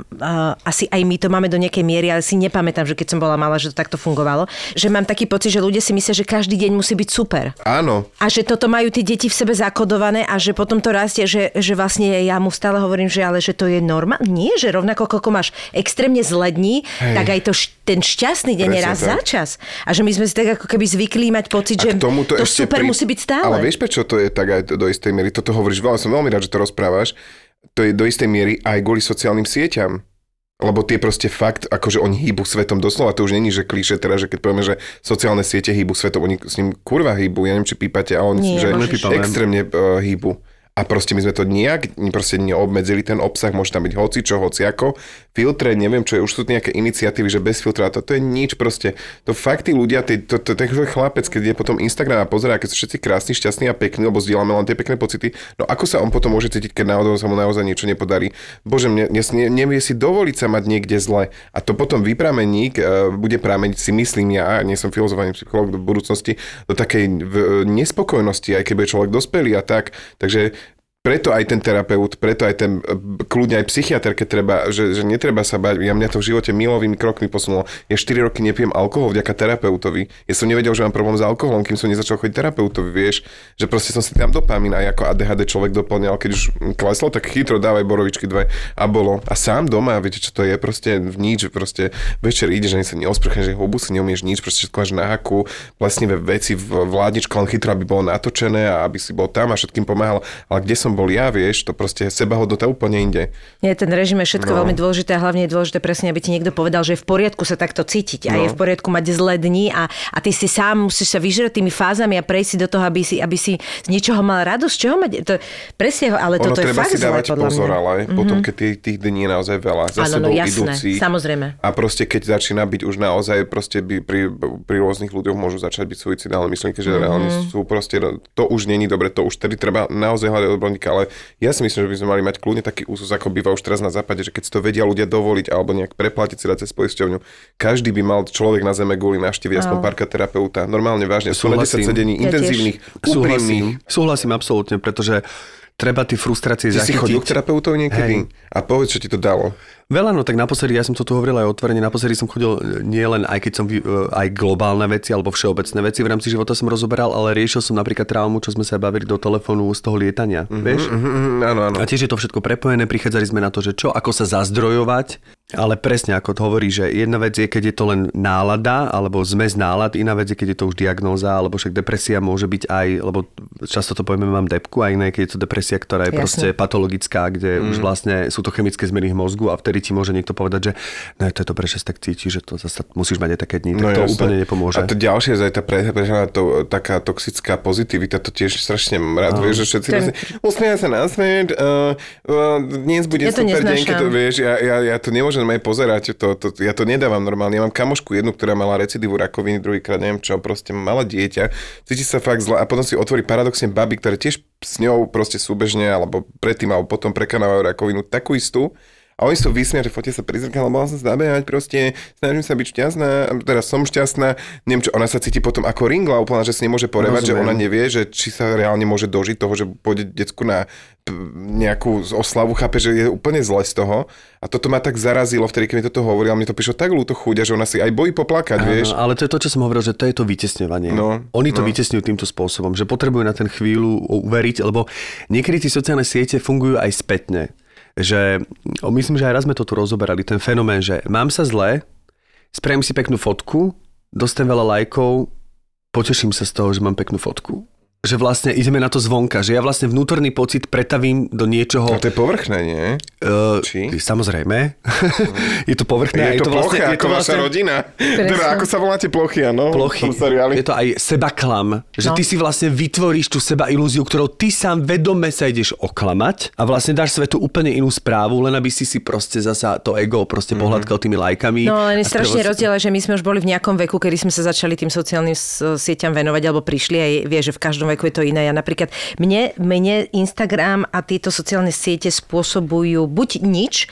asi aj my to máme do nejakej miery, ale si nepamätám, že keď som bola malá, že to takto fungovalo, že mám taký pocit, že ľudia si myslia, že každý deň musí byť super. Áno, A že toto majú tie deti v sebe zakodované a že potom to rastie, že, že vlastne ja mu stále hovorím, že ale že to je normálne. Nie, že rovnako koľko máš extrémne zle dní, Hej. tak aj to, š- ten šťastný deň je raz tak. za čas. A že my sme si tak ako keby zvykli mať pocit, že to, ešte super pri... musí byť stále. Ale vieš, prečo to je tak aj do istej miery? Toto hovoríš veľa, som veľmi rád, že to rozprávaš. To je do istej miery aj kvôli sociálnym sieťam. Lebo tie proste fakt, akože oni hýbu svetom doslova, to už není, že klíše teraz, že keď povieme, že sociálne siete hýbu svetom, oni s ním kurva hýbu, ja neviem, či pípate, ale oni Nie, že môžeš. Nepípame. extrémne uh, hýbu. A proste my sme to nejak proste neobmedzili ten obsah, môže tam byť hoci čo, hoci ako. Filtre, neviem čo je, už sú nejaké iniciatívy, že bez filtra, to, to je nič proste. To fakt tí ľudia, tí, to, to, ten chlapec, keď je potom Instagram a pozerá, keď sú všetci krásni, šťastní a pekní, lebo zdieľame len tie pekné pocity, no ako sa on potom môže cítiť, keď náhodou sa mu naozaj niečo nepodarí. Bože, ne, ne, nevie si dovoliť sa mať niekde zle. A to potom vyprameník, uh, bude prameniť, si myslím ja, nie som filozofovaný psychológ do budúcnosti, do takej v, nespokojnosti, aj keď človek dospelý a tak. Takže preto aj ten terapeut, preto aj ten e, kľudne aj psychiatr, keď treba, že, že netreba sa bať. Ja mňa to v živote milovými krokmi posunulo. Ja 4 roky nepijem alkohol vďaka terapeutovi. Ja som nevedel, že mám problém s alkoholom, kým som nezačal chodiť terapeutovi, vieš, že proste som si tam dopamín aj ako ADHD človek doplňal, keď už kleslo, tak chytro dávaj borovičky dve a bolo. A sám doma, viete čo to je, proste v nič, proste večer ideš, ani sa neosprchneš, že hubu si neumieš nič, proste všetko máš na haku, plesnivé veci v vládničku, len chytro, aby bolo natočené a aby si bol tam a všetkým pomáhal. Ale kde som bol ja, vieš, to proste sebahodnota úplne inde. Nie, ten režim je všetko no. veľmi dôležité a hlavne je dôležité presne, aby ti niekto povedal, že je v poriadku sa takto cítiť a No. je v poriadku mať zlé dni a, a ty si sám musíš sa vyžrať tými fázami a prejsť si do toho, aby si, aby si z ničoho mal radosť. Čoho mať? To, presne, ale Ono toto je fakt si dávať zlé, pozor, mňa. ale mm-hmm. potom, keď tých, tých dní je naozaj veľa, za Áno, no sebou jasné, idúci. samozrejme. A proste keď začína byť už naozaj, proste by pri, pri rôznych ľuďoch môžu začať byť suicidálne myšlienky, že Mhm. reálne sú proste, to už není dobre, to už tedy treba naozaj hľadať odborníka, ale ja si myslím, že by sme mali mať kľudne taký úzus, ako býva už teraz na západe, že keď si to vedia ľudia dovoliť alebo nejak preplatiť si dať cez poisťovňu, každý by mal človek na zeme guli navštíviť aspoň párkrát terapeuta. Normálne vážne, sú na 10 Súhlasím. sedení Ja intenzívnych, úprimných. Súhlasím, súhlasím absolútne, pretože treba tie frustrácie Ty si chodil k zachytiť. terapeutovi niekedy? A povedz, čo ti to dalo. Veľa, no tak naposledy, ja som to tu hovoril aj otvorene, naposledy som chodil e, nie len aj keď som e, aj globálne veci alebo všeobecné veci v rámci života som rozoberal, ale riešil som napríklad traumu, čo sme sa bavili do telefónu z toho lietania, vieš? Mhm, áno, áno. A tiež je to všetko prepojené, prichádzali sme na to, že čo, ako sa zazdrojovať, ale presne ako to hovorí, že jedna vec je, keď je to len nálada, alebo zmes nálad, iná vec je, keď je to už diagnóza, alebo však depresia môže byť aj, lebo často to povieme, mám depku, a iné, keď je to depresia, ktorá je Jasne. proste patologická, kde mm. už vlastne sú to chemické zmeny v mozgu a vtedy ti môže niekto povedať, že no to je že si tak cítiš, že to zase musíš mať aj také dni, tak to No jasné. úplne nepomôže. A to ďalšie je aj tá pre, prežaná to, taká toxická pozitivita, to tiež strašne rád, vieš, že všetci Ten- usmieja sa na svet, uh, uh, dnes bude Ja to super deň, keď to vieš, ja, ja, ja to nemôžem aj pozerať, to, to, ja to nedávam normálne, ja mám kamošku jednu, ktorá mala recidivu rakoviny, druhýkrát neviem čo, proste mala dieťa, cíti sa fakt zle a potom si otvorí paradoxne baby, ktoré tiež s ňou proste súbežne, alebo predtým, alebo potom prekanávajú rakovinu takú istú, a oni sú vysmia, že fotia sa pri zrkadle, bola som sa zabehať, proste snažím sa byť šťastná, teraz som šťastná, neviem čo, ona sa cíti potom ako ringla úplne, že si nemôže porevať, že ona nevie, že či sa reálne môže dožiť toho, že pôjde decku na nejakú oslavu, chápe, že je úplne zle z toho. A toto ma tak zarazilo vtedy, keď mi toto hovorila, mne to prišlo tak ľúto chuť, že ona si aj bojí poplakať, vieš. Áno, ale to je to, čo som hovoril, že to je to vytesňovanie. No, Oni to no. vytesňujú týmto spôsobom, že potrebujú na ten chvíľu uveriť, lebo niekedy tie sociálne siete fungujú aj spätne. Že, myslím, že aj raz sme to tu rozoberali, ten fenomén, že mám sa zle, spravím si peknú fotku, dostanem veľa lajkov, poteším sa z toho, že mám peknú fotku. Že vlastne ideme na to zvonka, že ja vlastne vnútorný pocit pretavím do niečoho... No to je povrchné, nie? Uh, Či? Samozrejme. je to povrchné. a Je to, ploché, je ako vaša rodina. Teda, ako sa voláte plochy, áno? plochy. Je to aj seba klam, že No. ty si vlastne vytvoríš tú seba ilúziu, ktorou ty sám vedome sa ideš oklamať a vlastne dáš svetu úplne inú správu, len aby si si proste zasa to ego proste Mhm. pohľadkal tými lajkami. No len je strašne sprevoz- rozdiel, že my sme už boli v nejakom veku, kedy sme sa začali tým sociálnym sieťam venovať, alebo prišli aj vie, že v každom veku je to iné. Ja napríklad, mne, mne Instagram a tieto sociálne siete spôsobujú buď nič,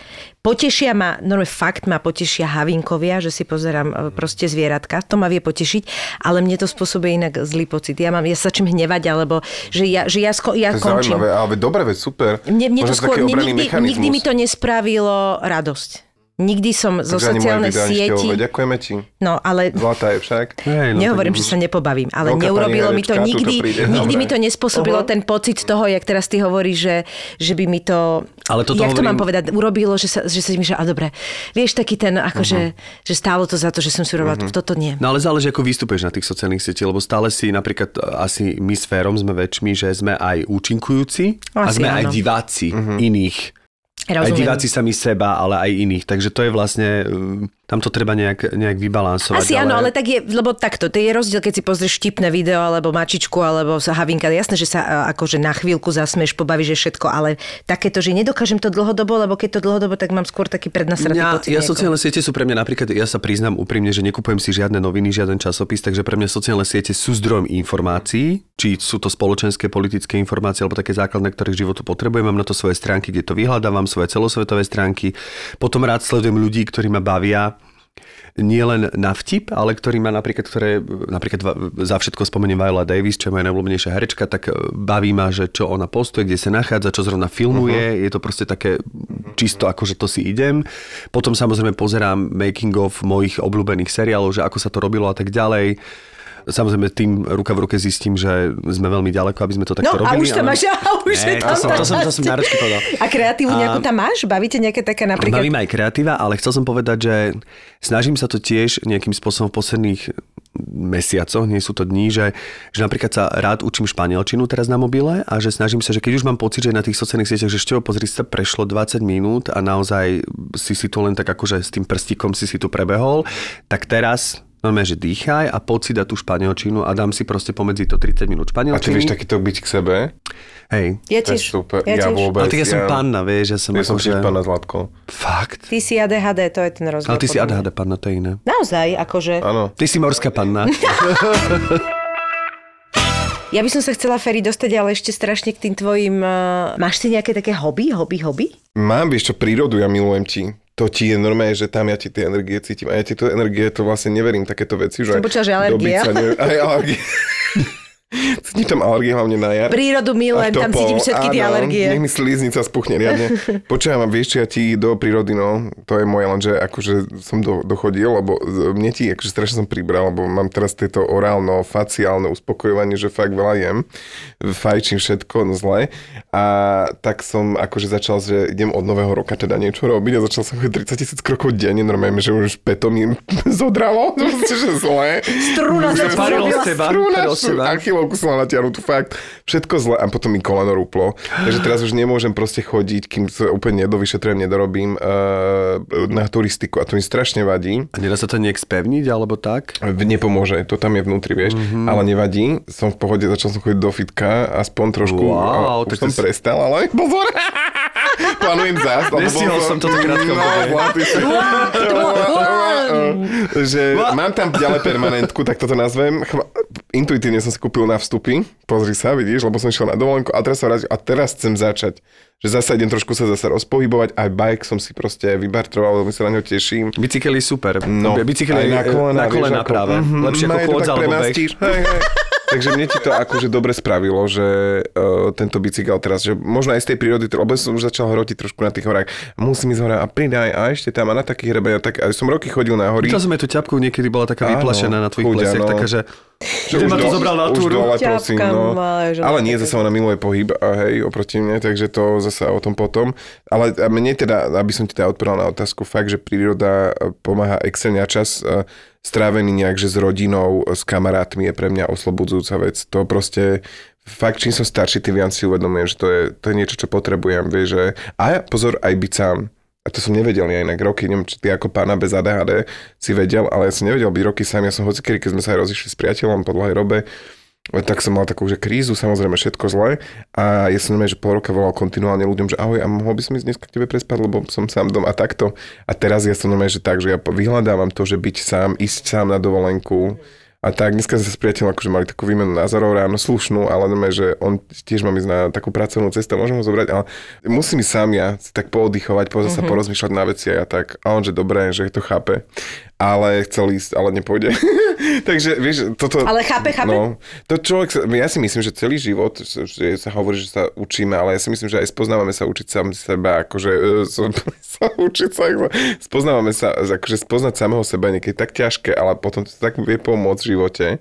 potešia ma, normálne fakt ma potešia havinkovia, že si pozerám e, proste zvieratka, to ma vie potešiť, ale mne to spôsobuje inak zlý pocit. Ja, mám, ja sa začnem hnevať, alebo že ja, že ja, sko- ja To je končím. zaujímavé, ale dobre, veď super. Mne, mne to skôr, mne, nikdy, nikdy mi to nespravilo radosť. Nikdy som zo Takže moje sociálnej sieti... Ďakujeme ti. No, ale Zlatá je však. Hej, no, nehovorím, že sa nepobavím, ale Veľká neurobilo mi to nikdy, príde. nikdy Dobre. mi to nespôsobilo ten pocit toho, jak teraz ty hovoríš, že, že by mi to, Ale toto jak to hovorím- mám povedať, urobilo, že sa, že sa mi, že a dobre, vieš, taký ten, akože, že stálo to za to, že som si urobila to, toto nie. No ale záleží, ako vystupuješ na tých sociálnych sieťach, lebo stále si napríklad e, asi my s Férom sme väčšmi, že sme aj účinkujúci a Asi sme aj áno. diváci Mhm. iných. Aj Rozumiem. diváci sami seba, ale aj iných. Takže to je vlastne, tam to treba nejak, nejak vybalansovať. Asi áno, ale tak je, lebo takto, to je rozdiel, keď si pozrieš vtipné video, alebo mačičku, alebo sa havinka. Jasné, že sa a, akože na chvíľku zasmeš, pobavíš, že všetko, ale takéto, že nedokážem to dlhodobo, lebo keď to dlhodobo, tak mám skôr taký prednasratý Ja, pocit. ja nejako. sociálne siete sú pre mňa napríklad, ja sa priznám úprimne, že nekupujem si žiadne noviny, žiaden časopis, takže pre mňa sociálne siete sú zdrojom informácií, či sú to spoločenské, politické informácie alebo také základné, ktoré k životu potrebujem. Mám na to svoje stránky, kde to vyhľadávam, svoje celosvetové stránky. Potom rád sledujem ľudí, ktorí ma bavia nie len na vtip, ale ktorý má napríklad, ktoré, napríklad za všetko spomeniem Viola Davis, čo je moja najobľúbenejšia herečka, tak e, baví ma, že čo ona postuje, kde sa nachádza, čo zrovna filmuje, uh-huh. je to proste také čisto ako, že to si idem. Potom samozrejme pozerám making of mojich obľúbených seriálov, že ako sa to robilo a tak ďalej. Samozrejme tým ruka v ruke zistím, že sme veľmi ďaleko, aby sme to takto No robili. a už tam ale- máš, a už je Ne, tam to som, to som, to som povedal. A kreatívu A- nejakú tam máš? Bavíte nejaké také napríklad? Baví ma aj kreatíva, ale chcel som povedať, že snažím sa to tiež nejakým spôsobom v posledných mesiacoch, nie sú to dní, že, že napríklad sa rád učím španielčinu teraz na mobile a že snažím sa, že keď už mám pocit, že na tých sociálnych sieťach, že ešte pozri sa, prešlo 20 minút a naozaj si si tu len tak akože s tým prstíkom si si tu prebehol, tak teraz normálne, že dýchaj a poď si dať tú španielčinu a dám si proste pomedzi to 30 minút A ty španielčiny. vieš takýto byť k sebe? Hej. Ja tiež. super. Ja Ja tiež. vôbec. Ale tak ja som panna, vieš, ja som Ja som akože... tiež panna Zlatko. Fakt. Ty si ADHD, to je ten rozdiel. Ale ty si. ADHD panna, to je iné. Naozaj, akože... Áno. Ty si morská panna. Ja by som sa chcela, Ferry, dostať ale ešte strašne k tým tvojim... Uh, máš si nejaké také hobby, hobby, hobby? Mám, vieš čo, prírodu, ja milujem ti. To ti je normálne, že tam ja ti tie energie cítim. A ja ti to energie, to vlastne neverím, takéto veci, že... Že alergia. Sa, ne... Aj alergie. Cítim tam alergie hlavne na jar. Prírodu milujem, A tam cítim všetky tie alergie. Nech mi slíznica spuchne riadne. Počujem, a vieš, ja ti do prírody, no, to je moje, lenže akože som do, dochodil, lebo mne ti, akože strašne som pribral, lebo mám teraz tieto orálno-faciálne uspokojovanie, že fakt veľa jem, fajčím všetko, no zle. A tak som akože začal, že idem od nového roka teda niečo robiť a začal som chodiť 30 tisíc krokov denne, normálne, že už peto mi zodralo, že zle. Struna sa ti Parilo zrobila. z teba, Strúna, parilo z som mal natiahnutú, fakt. Všetko zle a potom mi koleno rúplo. Takže teraz už nemôžem proste chodiť, kým sa úplne nedovyšetrujem, nedorobím uh, na turistiku a to mi strašne vadí. A nedá sa to nejak spevniť, alebo tak? Nepomôže, to tam je vnútri, vieš, mm-hmm. ale nevadí. Som v pohode, začal som chodiť do fitka, aspoň trošku. Wow, a tak už som to si- prestal, ale pozor. Plánujem zás. Nestihol som toto krátko No, že mám tam ďalej permanentku, tak toto nazvem. Chva- Intuitívne som si kúpil na vstupy. Pozri sa, vidíš, lebo som išiel na dovolenku a teraz sa vrátim a teraz chcem začať. Že zase idem trošku sa zase rozpohybovať. Aj bike som si proste vybartroval, veľmi sa na ňo teším. Bicykel je super. No, Bicykel je na kolena, na kolena vieš, práve. mhm, Lepšie ako chôdza tak alebo beh. premastíš. Hej, hej. Takže mne ti to akože dobre spravilo, že uh, tento bicykel teraz, že možno aj z tej prírody, lebo som už začal hrotiť trošku na tých horách. Musím ísť hore a pridaj a ešte tam a na takých hrebeniach. Tak, a som roky chodil na hory. Videl som aj tú ťapku, niekedy bola taká vyplašená na tvojich plesiach, áno. taká, že už ma to zobral na túru. dole, prosím, no. malé, že Ale nie, zase ona miluje pohyb, a hej, oproti mne, takže to zase o tom potom. Ale a mne teda, aby som ti teda odpovedal na otázku, fakt, že príroda e, pomáha excelne a čas e, strávený nejak, že s rodinou, s kamarátmi je pre mňa oslobodzujúca vec. To proste fakt, čím som starší, tým viac si uvedomujem, že to je, to je niečo, čo potrebujem, vieš, že... A pozor, aj byť sám. A to som nevedel ja inak roky, neviem, či ty ako pána bez ADHD si vedel, ale ja som nevedel byť roky sám. Ja som hocikedy, keď sme sa aj rozišli s priateľom po dlhej robe, tak som mal takú, že krízu, samozrejme všetko zle. A ja som že pol roka volal kontinuálne ľuďom, že ahoj, a mohol by som ísť dnes k tebe prespať, lebo som sám dom a takto. A teraz ja som že tak, že ja vyhľadávam to, že byť sám, ísť sám na dovolenku. A tak, dneska sa s priateľom akože mali takú výmenu názorov ráno slušnú, ale normálne, že on tiež mám ísť na takú pracovnú cestu, môžem ho zobrať, ale musím ísť sám ja si tak pooddychovať, pozrieť Mhm. sa, porozmýšľať na veci a ja tak. A on, že dobré, že to chápe. Ale chcel ísť, ale nepôjde. Takže vieš, toto... Ale chápe, chápe? No, to človek, sa- ja si myslím, že celý život, že sa hovorí, že sa učíme, ale ja si myslím, že aj spoznávame sa učiť sám seba, akože e, so, sa učiť sa, spoznávame sa, akože spoznať samého seba je niekedy tak ťažké, ale potom to tak vie pomôcť v živote.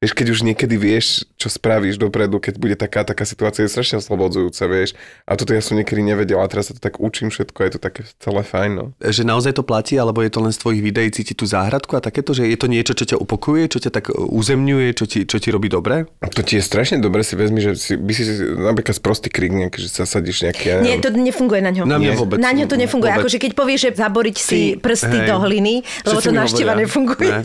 Vieš, keď už niekedy vieš, čo spravíš dopredu, keď bude taká, taká situácia, je strašne oslobodzujúca, vieš. A toto ja som niekedy nevedel a teraz sa to tak učím všetko, je to také celé fajn, no. že naozaj to platí, alebo je to len z tvojich videí cítiť tú záhradku a takéto, že je to niečo, čo ťa upokuje, čo ťa tak uzemňuje, čo ti, čo ti robí dobre? To ti je strašne dobre, si vezmi, že si, by si napríklad sprostý krik nejaký, že sa sadíš nejaký, ja Nie, to nefunguje na ňo. Na mňa vôbec. Na ňo to nefunguje. Vôbec. Akože keď povieš, že zaboriť si Ty, prsty hej. do hliny, lebo Všetci to našteva nefunguje. Ne.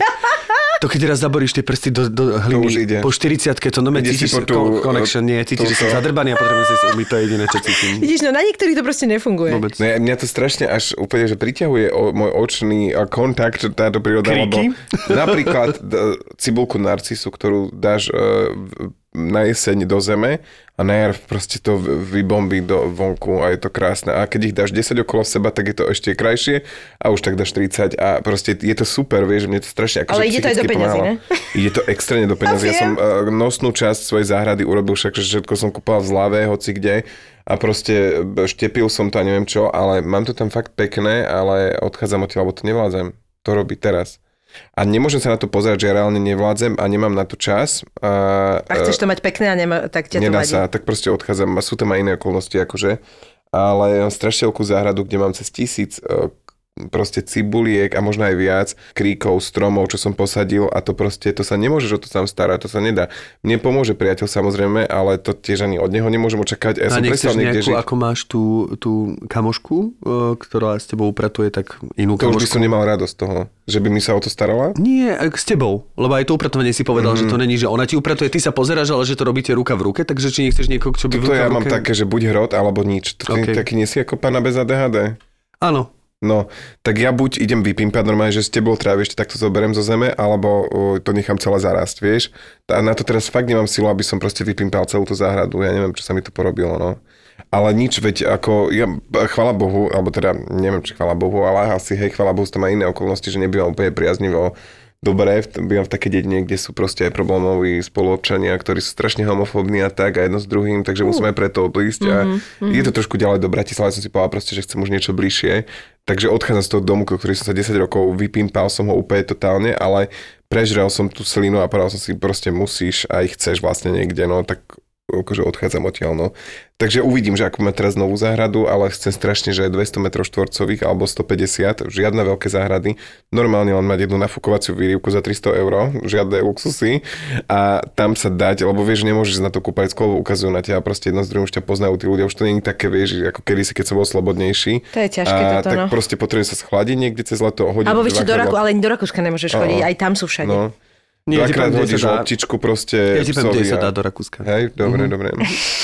To keď raz zaboríš tie prsty do, do hliny, už ide. po 40 to no Ide cítiš tú- co- connection, nie, cítiš, že si zadrbaný a potrebujem si umyť, to je jediné, čo cítim. Vidíš, no na niektorých to proste nefunguje. Vôbec. Ne, mňa to strašne až úplne, že priťahuje o, môj očný a kontakt táto príroda, Kríky? lebo napríklad d- cibulku narcisu, ktorú dáš e, v- na jeseň do zeme a na jar proste to vybombí do vonku a je to krásne. A keď ich dáš 10 okolo seba, tak je to ešte krajšie a už tak dáš 30 a proste je to super, vieš, mne to strašne akože Ale ide to aj do peňazí, ne? Ide to extrémne do peňazí. Ja som uh, nosnú časť svojej záhrady urobil však, že všetko som kúpal v zlave, hoci kde a proste štepil som to a neviem čo, ale mám to tam fakt pekné, ale odchádzam odtiaľ, lebo to nevládzem to robiť teraz. A nemôžem sa na to pozerať, že ja reálne nevládzem a nemám na to čas. A, A chceš to mať pekné a nema, tak ťa to Nedá vadí. sa, tak proste odchádzam. Sú tam aj iné okolnosti, akože. Ale mám strašne veľkú záhradu, kde mám cez tisíc e, proste cibuliek a možno aj viac kríkov, stromov, čo som posadil a to proste, to sa nemôžeš o to sám starať, to sa nedá. Mne pomôže priateľ samozrejme, ale to tiež ani od neho nemôžem očakávať. Ja A som nechceš niekde nejakú, žiť. ako máš tú, tú kamošku, e, ktorá s tebou upratuje, tak inú To už by kamošku? som nemal radosť toho, že by mi sa o to starala. Nie, e, s tebou, lebo aj to upratovanie si povedal, Mhm. mm. že to není, že ona ti upratuje, ty sa pozeráš, ale že to robíte ruka v ruke, takže či nechceš niekoho, čo by v To ruka ja v mám také, že buď hrot, alebo nič. To Ok. okay. taký nie si ako pána bez ADHD. Áno, No, tak ja buď idem vypimpať normálne, že s tebou trávi ešte takto zoberiem zo zeme, alebo uh, to nechám celé zarásť, vieš. A na to teraz fakt nemám silu, aby som proste vypimpal celú tú záhradu. Ja neviem, čo sa mi to porobilo, no. Ale nič, veď ako, ja, chvala Bohu, alebo teda, neviem, či chvala Bohu, ale asi, hej, chvala Bohu, tam aj iné okolnosti, že nebývam úplne priaznivo dobré, bývam v takej dedine, kde sú proste aj problémoví spoluobčania, ktorí sú strašne homofóbni a tak, a jedno s druhým, takže musím aj preto odísť a je to trošku ďalej do Bratislavy, som si povedal proste, že chcem už niečo bližšie, takže odchádzam z toho domu, ktorý som sa 10 rokov vypimpal som ho úplne totálne, ale prežrel som tú selinu a povedal som si, proste musíš aj chceš vlastne niekde, no tak akože odchádzam odtiaľ, no. Takže uvidím, že ako máme teraz novú záhradu, ale chcem strašne, že 200 m štvorcových alebo 150, žiadne veľké záhrady, normálne len mať jednu nafukovaciu výrivku za 300 eur, žiadne luxusy a tam sa dať, lebo vieš, nemôžeš na to kúpať skolo, ukazujú na teba, proste jedno z druhým už ťa poznajú tí ľudia, už to nie je také, vieš, ako kedysi, keď som bol slobodnejší. To je ťažké a, toto, tak no. proste potrebujem sa schladiť niekde cez leto, hodiť Alebo vieš do Raku, ale ani do Rakúska nemôžeš chodiť, aj tam sú všade. No, Nie, dvakrát hodíš dá. loptičku proste ja ti poviem, kde sa dá do Rakúska. Hej, dobre, Mhm. dobre.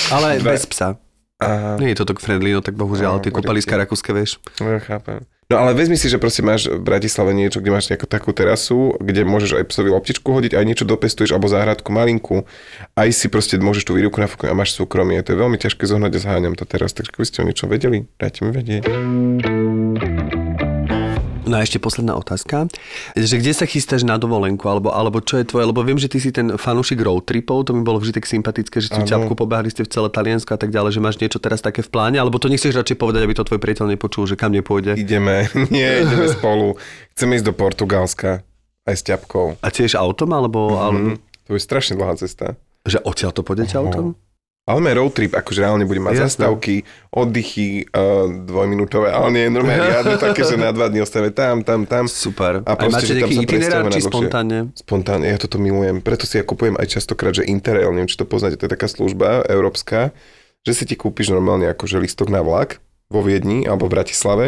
Ale Dve. bez psa. Aha. Nie je to tak friendly, no tak bohužiaľ, No, tie kúpaliska rakúske, vieš. No, chápem. No ale vezmi si, že proste máš v Bratislave niečo, kde máš nejakú takú terasu, kde môžeš aj psovi loptičku hodiť, aj niečo dopestuješ, alebo záhradku malinku. Aj si proste môžeš tú výruku nafúknuť a máš súkromie. To je veľmi ťažké zohnať a zháňam to teraz. Takže keby ste o niečo vedeli, dajte mi vedieť. No a ešte posledná otázka, že kde sa chystáš na dovolenku, alebo, alebo čo je tvoje, lebo viem, že ty si ten fanúšik road tripov, to mi bolo vždy tak sympatické, že ste Áno. ťapku pobehali ste v celé Taliansko a tak ďalej, že máš niečo teraz také v pláne, alebo to nechceš radšej povedať, aby to tvoj priateľ nepočul, že kam nepôjde. Ideme, nie, ideme spolu. Chceme ísť do Portugalska. Aj s ťapkou. A tiež autom, alebo, alebo Mm, to je strašne dlhá cesta. že odtiaľ to pôjdete Oho. autom? Ale máme road trip, akože reálne budeme mať Jasné. zastávky, oddychy uh, dvojminútové, ale nie, normálne riadne také, že na dva dní ostávame tam, tam, tam. Super. A A, proste, máte že tam nejaký itinerár, či spontánne? Spontánne, ja toto milujem. Preto si ja kupujem aj častokrát, že Interrail, neviem, či to poznáte, to je taká služba európska, že si ti kúpiš normálne akože listok na vlak vo Viedni alebo v Bratislave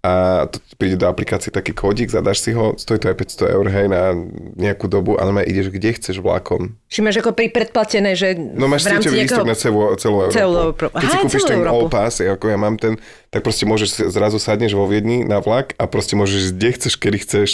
a to príde do aplikácie taký kódik, zadáš si ho, stojí to aj 500 eur, hej, na nejakú dobu, ale normálne ideš kde chceš vlakom. Či máš ako pri predplatené, že No máš sieťový lístok na celú, celú Európu. Celú Európu. Keď si Aha, kúpiš ten Európu. All Pass, ako ja mám ten, tak proste môžeš, zrazu sadneš vo Viedni na vlak a proste môžeš kde chceš, kedy chceš.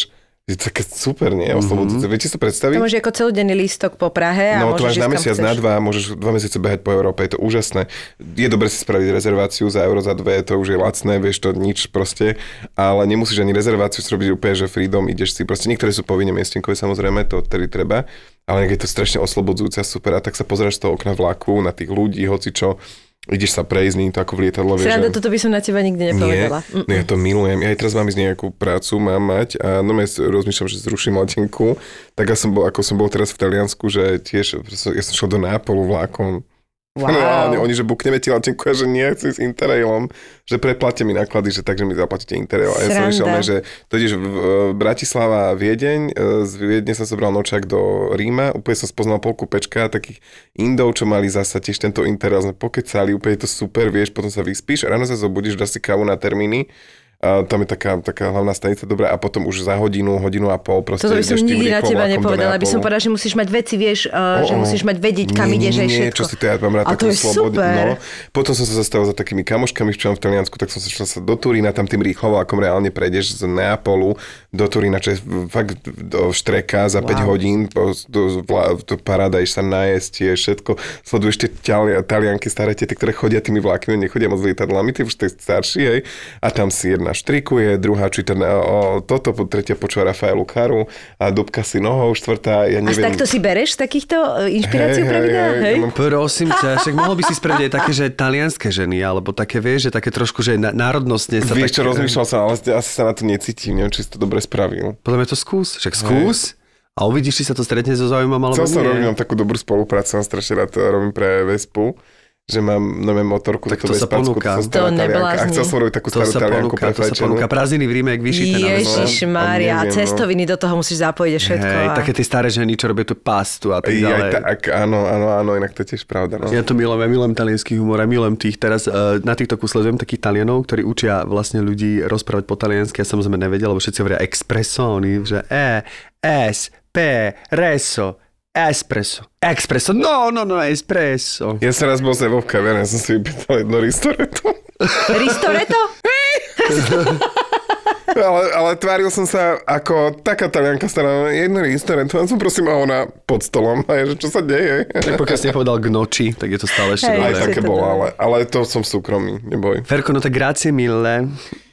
Je to také super, nie? Oslobodzujúce. Viete si to predstaviť? To máš ako celodenný lístok po Prahe a No to máš na mesiac, chceš. na dva, môžeš dva mesiace behať po Európe, je to úžasné. Je dobre si spraviť rezerváciu za euro, za dve, to už je lacné, vieš to nič proste, ale nemusíš ani rezerváciu si robiť úplne, že freedom, ideš si proste, niektoré sú povinne miestenkové samozrejme, to tedy treba, ale je to strašne oslobodzujúce a super a tak sa pozráš z toho okna vlaku na tých ľudí, hoci čo, ideš sa prejsť, nie to ako v lietadle, vieš, Sranda, že- toto by som na teba nikdy nepovedala. nie, no ja to milujem. Ja aj teraz mám ísť nejakú prácu, mám mať a no ja rozmýšľam, že zruším letenku. Tak ja som bol, ako som bol teraz v Taliansku, že tiež, ja som šiel do Nápolu vlákom. Wow. Reálne, oni, že bukneme ti letenku a že nie, chcem s Interrailom, že preplatte mi náklady, že takže mi zaplatíte Interrail. A ja som išiel, že to ideš v, Bratislava, Viedeň, e, z Viedne som zobral nočák do Ríma, úplne som spoznal polku pečka, takých Indov, čo mali zasa tiež tento Interrail, sme pokecali, úplne je to super, vieš, potom sa vyspíš, ráno sa zobudíš, dáš si kávu na termíny, A tam je taká, taká hlavná stanica dobrá a potom už za hodinu, hodinu a pol proste Toto by som nikdy na teba do nepovedala, by som povedala, že musíš mať veci, vieš, uh, že musíš mať vedieť, kam Nie, ideš nie, aj všetko. čo si to ja mám rád a to je slobodu. super. No, potom som sa zastavil za takými kamoškami, mám v Taliansku, tak som sa šiel sa do Turína, tam tým rýchlo vlakom reálne prejdeš z Neapolu do Turína, čo je fakt do štreka za 5 hodín, do, vla, do paráda, sa najesť, je všetko, sleduješ tie tali, talianky, staré tety, ktoré chodia tými vlákmi, nechodia moc lietadlami, ty už tej starší, hej, a tam si jedna štrikuje, druhá číta na, o, toto, tretia počúva Rafaelu Karu a dubka si nohou, štvrtá, ja A neviem. takto si bereš takýchto uh, inšpiráciu pre videá? hej, Hej? ja mám Prosím ťa, však mohol by si spraviť aj také, že talianské ženy, alebo také, vieš, že také trošku, že na, národnostne sa Vieš čo, tak, rozmýšľal som, ale asi sa na to necítim, neviem, či si to dobre spravil. Podľa mňa to skús, však skús a uvidíš, či sa to stretne so zaujímom, alebo Chcel som robiť, mám takú dobrú spoluprácu, mám strašne rád, to robím pre Vespu, že mám nové motorku, Tak to sa Vespackú, ponúka. To Talianka. A chcel som robiť takú To starú sa Talianku ponúka, to sa ponúka. Prázdniny v Ríme, jak vyšité na Ježiš. Mária, no. cestoviny do toho musíš zapojiť a všetko. Hej, a... také tie staré ženy, čo robia tú pastu a tak Aj ďalej. tak, áno, áno, áno, inak to je tiež pravda. No. Ja to milujem, ja milujem talianský humor a milujem tých. Teraz uh, na TikToku sledujem takých Talianov, ktorí učia vlastne ľudí rozprávať po taliansky. Ja samozrejme nevedel, lebo všetci hovoria expresso, oni, že e, s, p, reso, espresso. Expresso, no, no, no, espresso. Ja som raz bol s Evou v kaviarni, ja som si vypýtal jedno ristoreto. Ristoreto? ale, ale tváril som sa ako taká talianka stará jedno ristoreto. Ja som prosím a ona pod stolom. A je, že čo sa deje? Tak pokiaľ si nepovedal k noči, tak je to stále ešte Hej, Aj také to bolo, ale, ale to som súkromný, neboj. Ferko, no tak grazie mille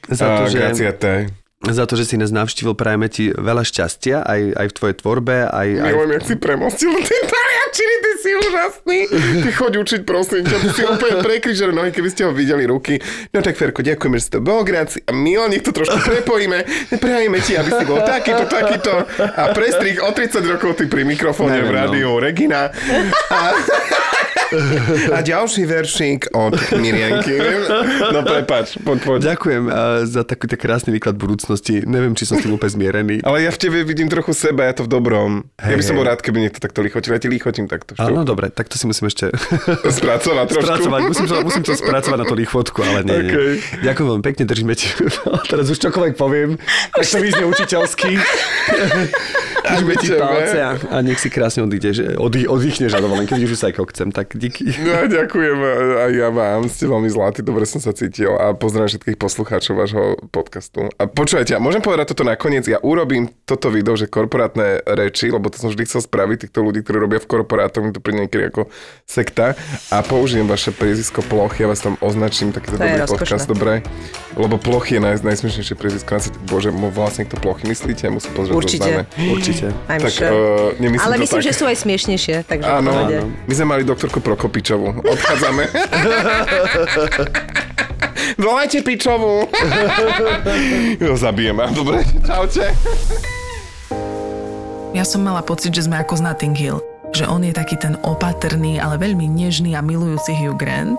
za to, A, že... grazie a te. Za to, že si nás navštívil, prajeme ti veľa šťastia aj, aj v tvojej tvorbe, aj, aj Milujem, jak si premostil tie taliančiny, ty si úžasný. Ty choď učiť, prosím ťa, ty si úplne prekryžer nohy, keby ste ho videli ruky. No tak Ferko, ďakujeme, že si to bol, gráci. A Milo, nech to trošku prepojíme. Prajeme ti, aby si bol takýto, takýto. A prestrih o 30 rokov ty pri mikrofóne Neviem, v no. rádiu Regina. A... A ďalší veršík od Mirienky. No prepač, poď, poď. Ďakujem uh, za takýto krásny výklad budúcnosti. Neviem, či som s tým úplne zmierený. Ale ja v tebe vidím trochu seba, ja to v dobrom. ja Hej, by som bol rád, keby niekto takto lichotil. Ja ti lichotím takto. Áno, dobre, tak to si musím ešte Spracovať trošku. spracovať. Musím, to, musím to spracovať na tú lichotku, ale nie, nie. Okej. Ďakujem veľmi pekne, držíme ti. Teraz už čokoľvek poviem, tak to vyznie učiteľsky. Držíme ti palce a, a nech si krásne odídeš, oddy, oddychneš na dovolenke, vidíš, že sa aj kokcem, tak díky. No, ďakujem aj ja vám, ste veľmi zlatí, dobre som sa cítil a pozdravím všetkých poslucháčov vášho podcastu. A počúvajte, a môžem povedať toto nakoniec, ja urobím toto video, že korporátne reči, lebo to som vždy chcel spraviť, týchto ľudí, ktorí robia v korporátoch, mi to príde niekedy ako sekta a použijem vaše priezisko plochy, ja vás tam označím, takýto To je dobrý rozkošné. podcast, dobre? Lebo plochy je naj, najsmiešnejšie priezisko. na svete. Bože, vlastne to plochy myslíte? Musím pozrieť Určite. zozname. Určite. I'm Tak sure. uh, nemyslím Ale myslím, tak. že sú aj smiešnejšie, takže Áno, áno. My sme mali doktorku Prokopičovú. Odchádzame. Volajte Pičovú. jo, zabijem ma. Dobre, čaute. Ja som mala pocit, že sme ako z Notting Hill. Že on je taký ten opatrný, ale veľmi nežný a milujúci Hugh Grant.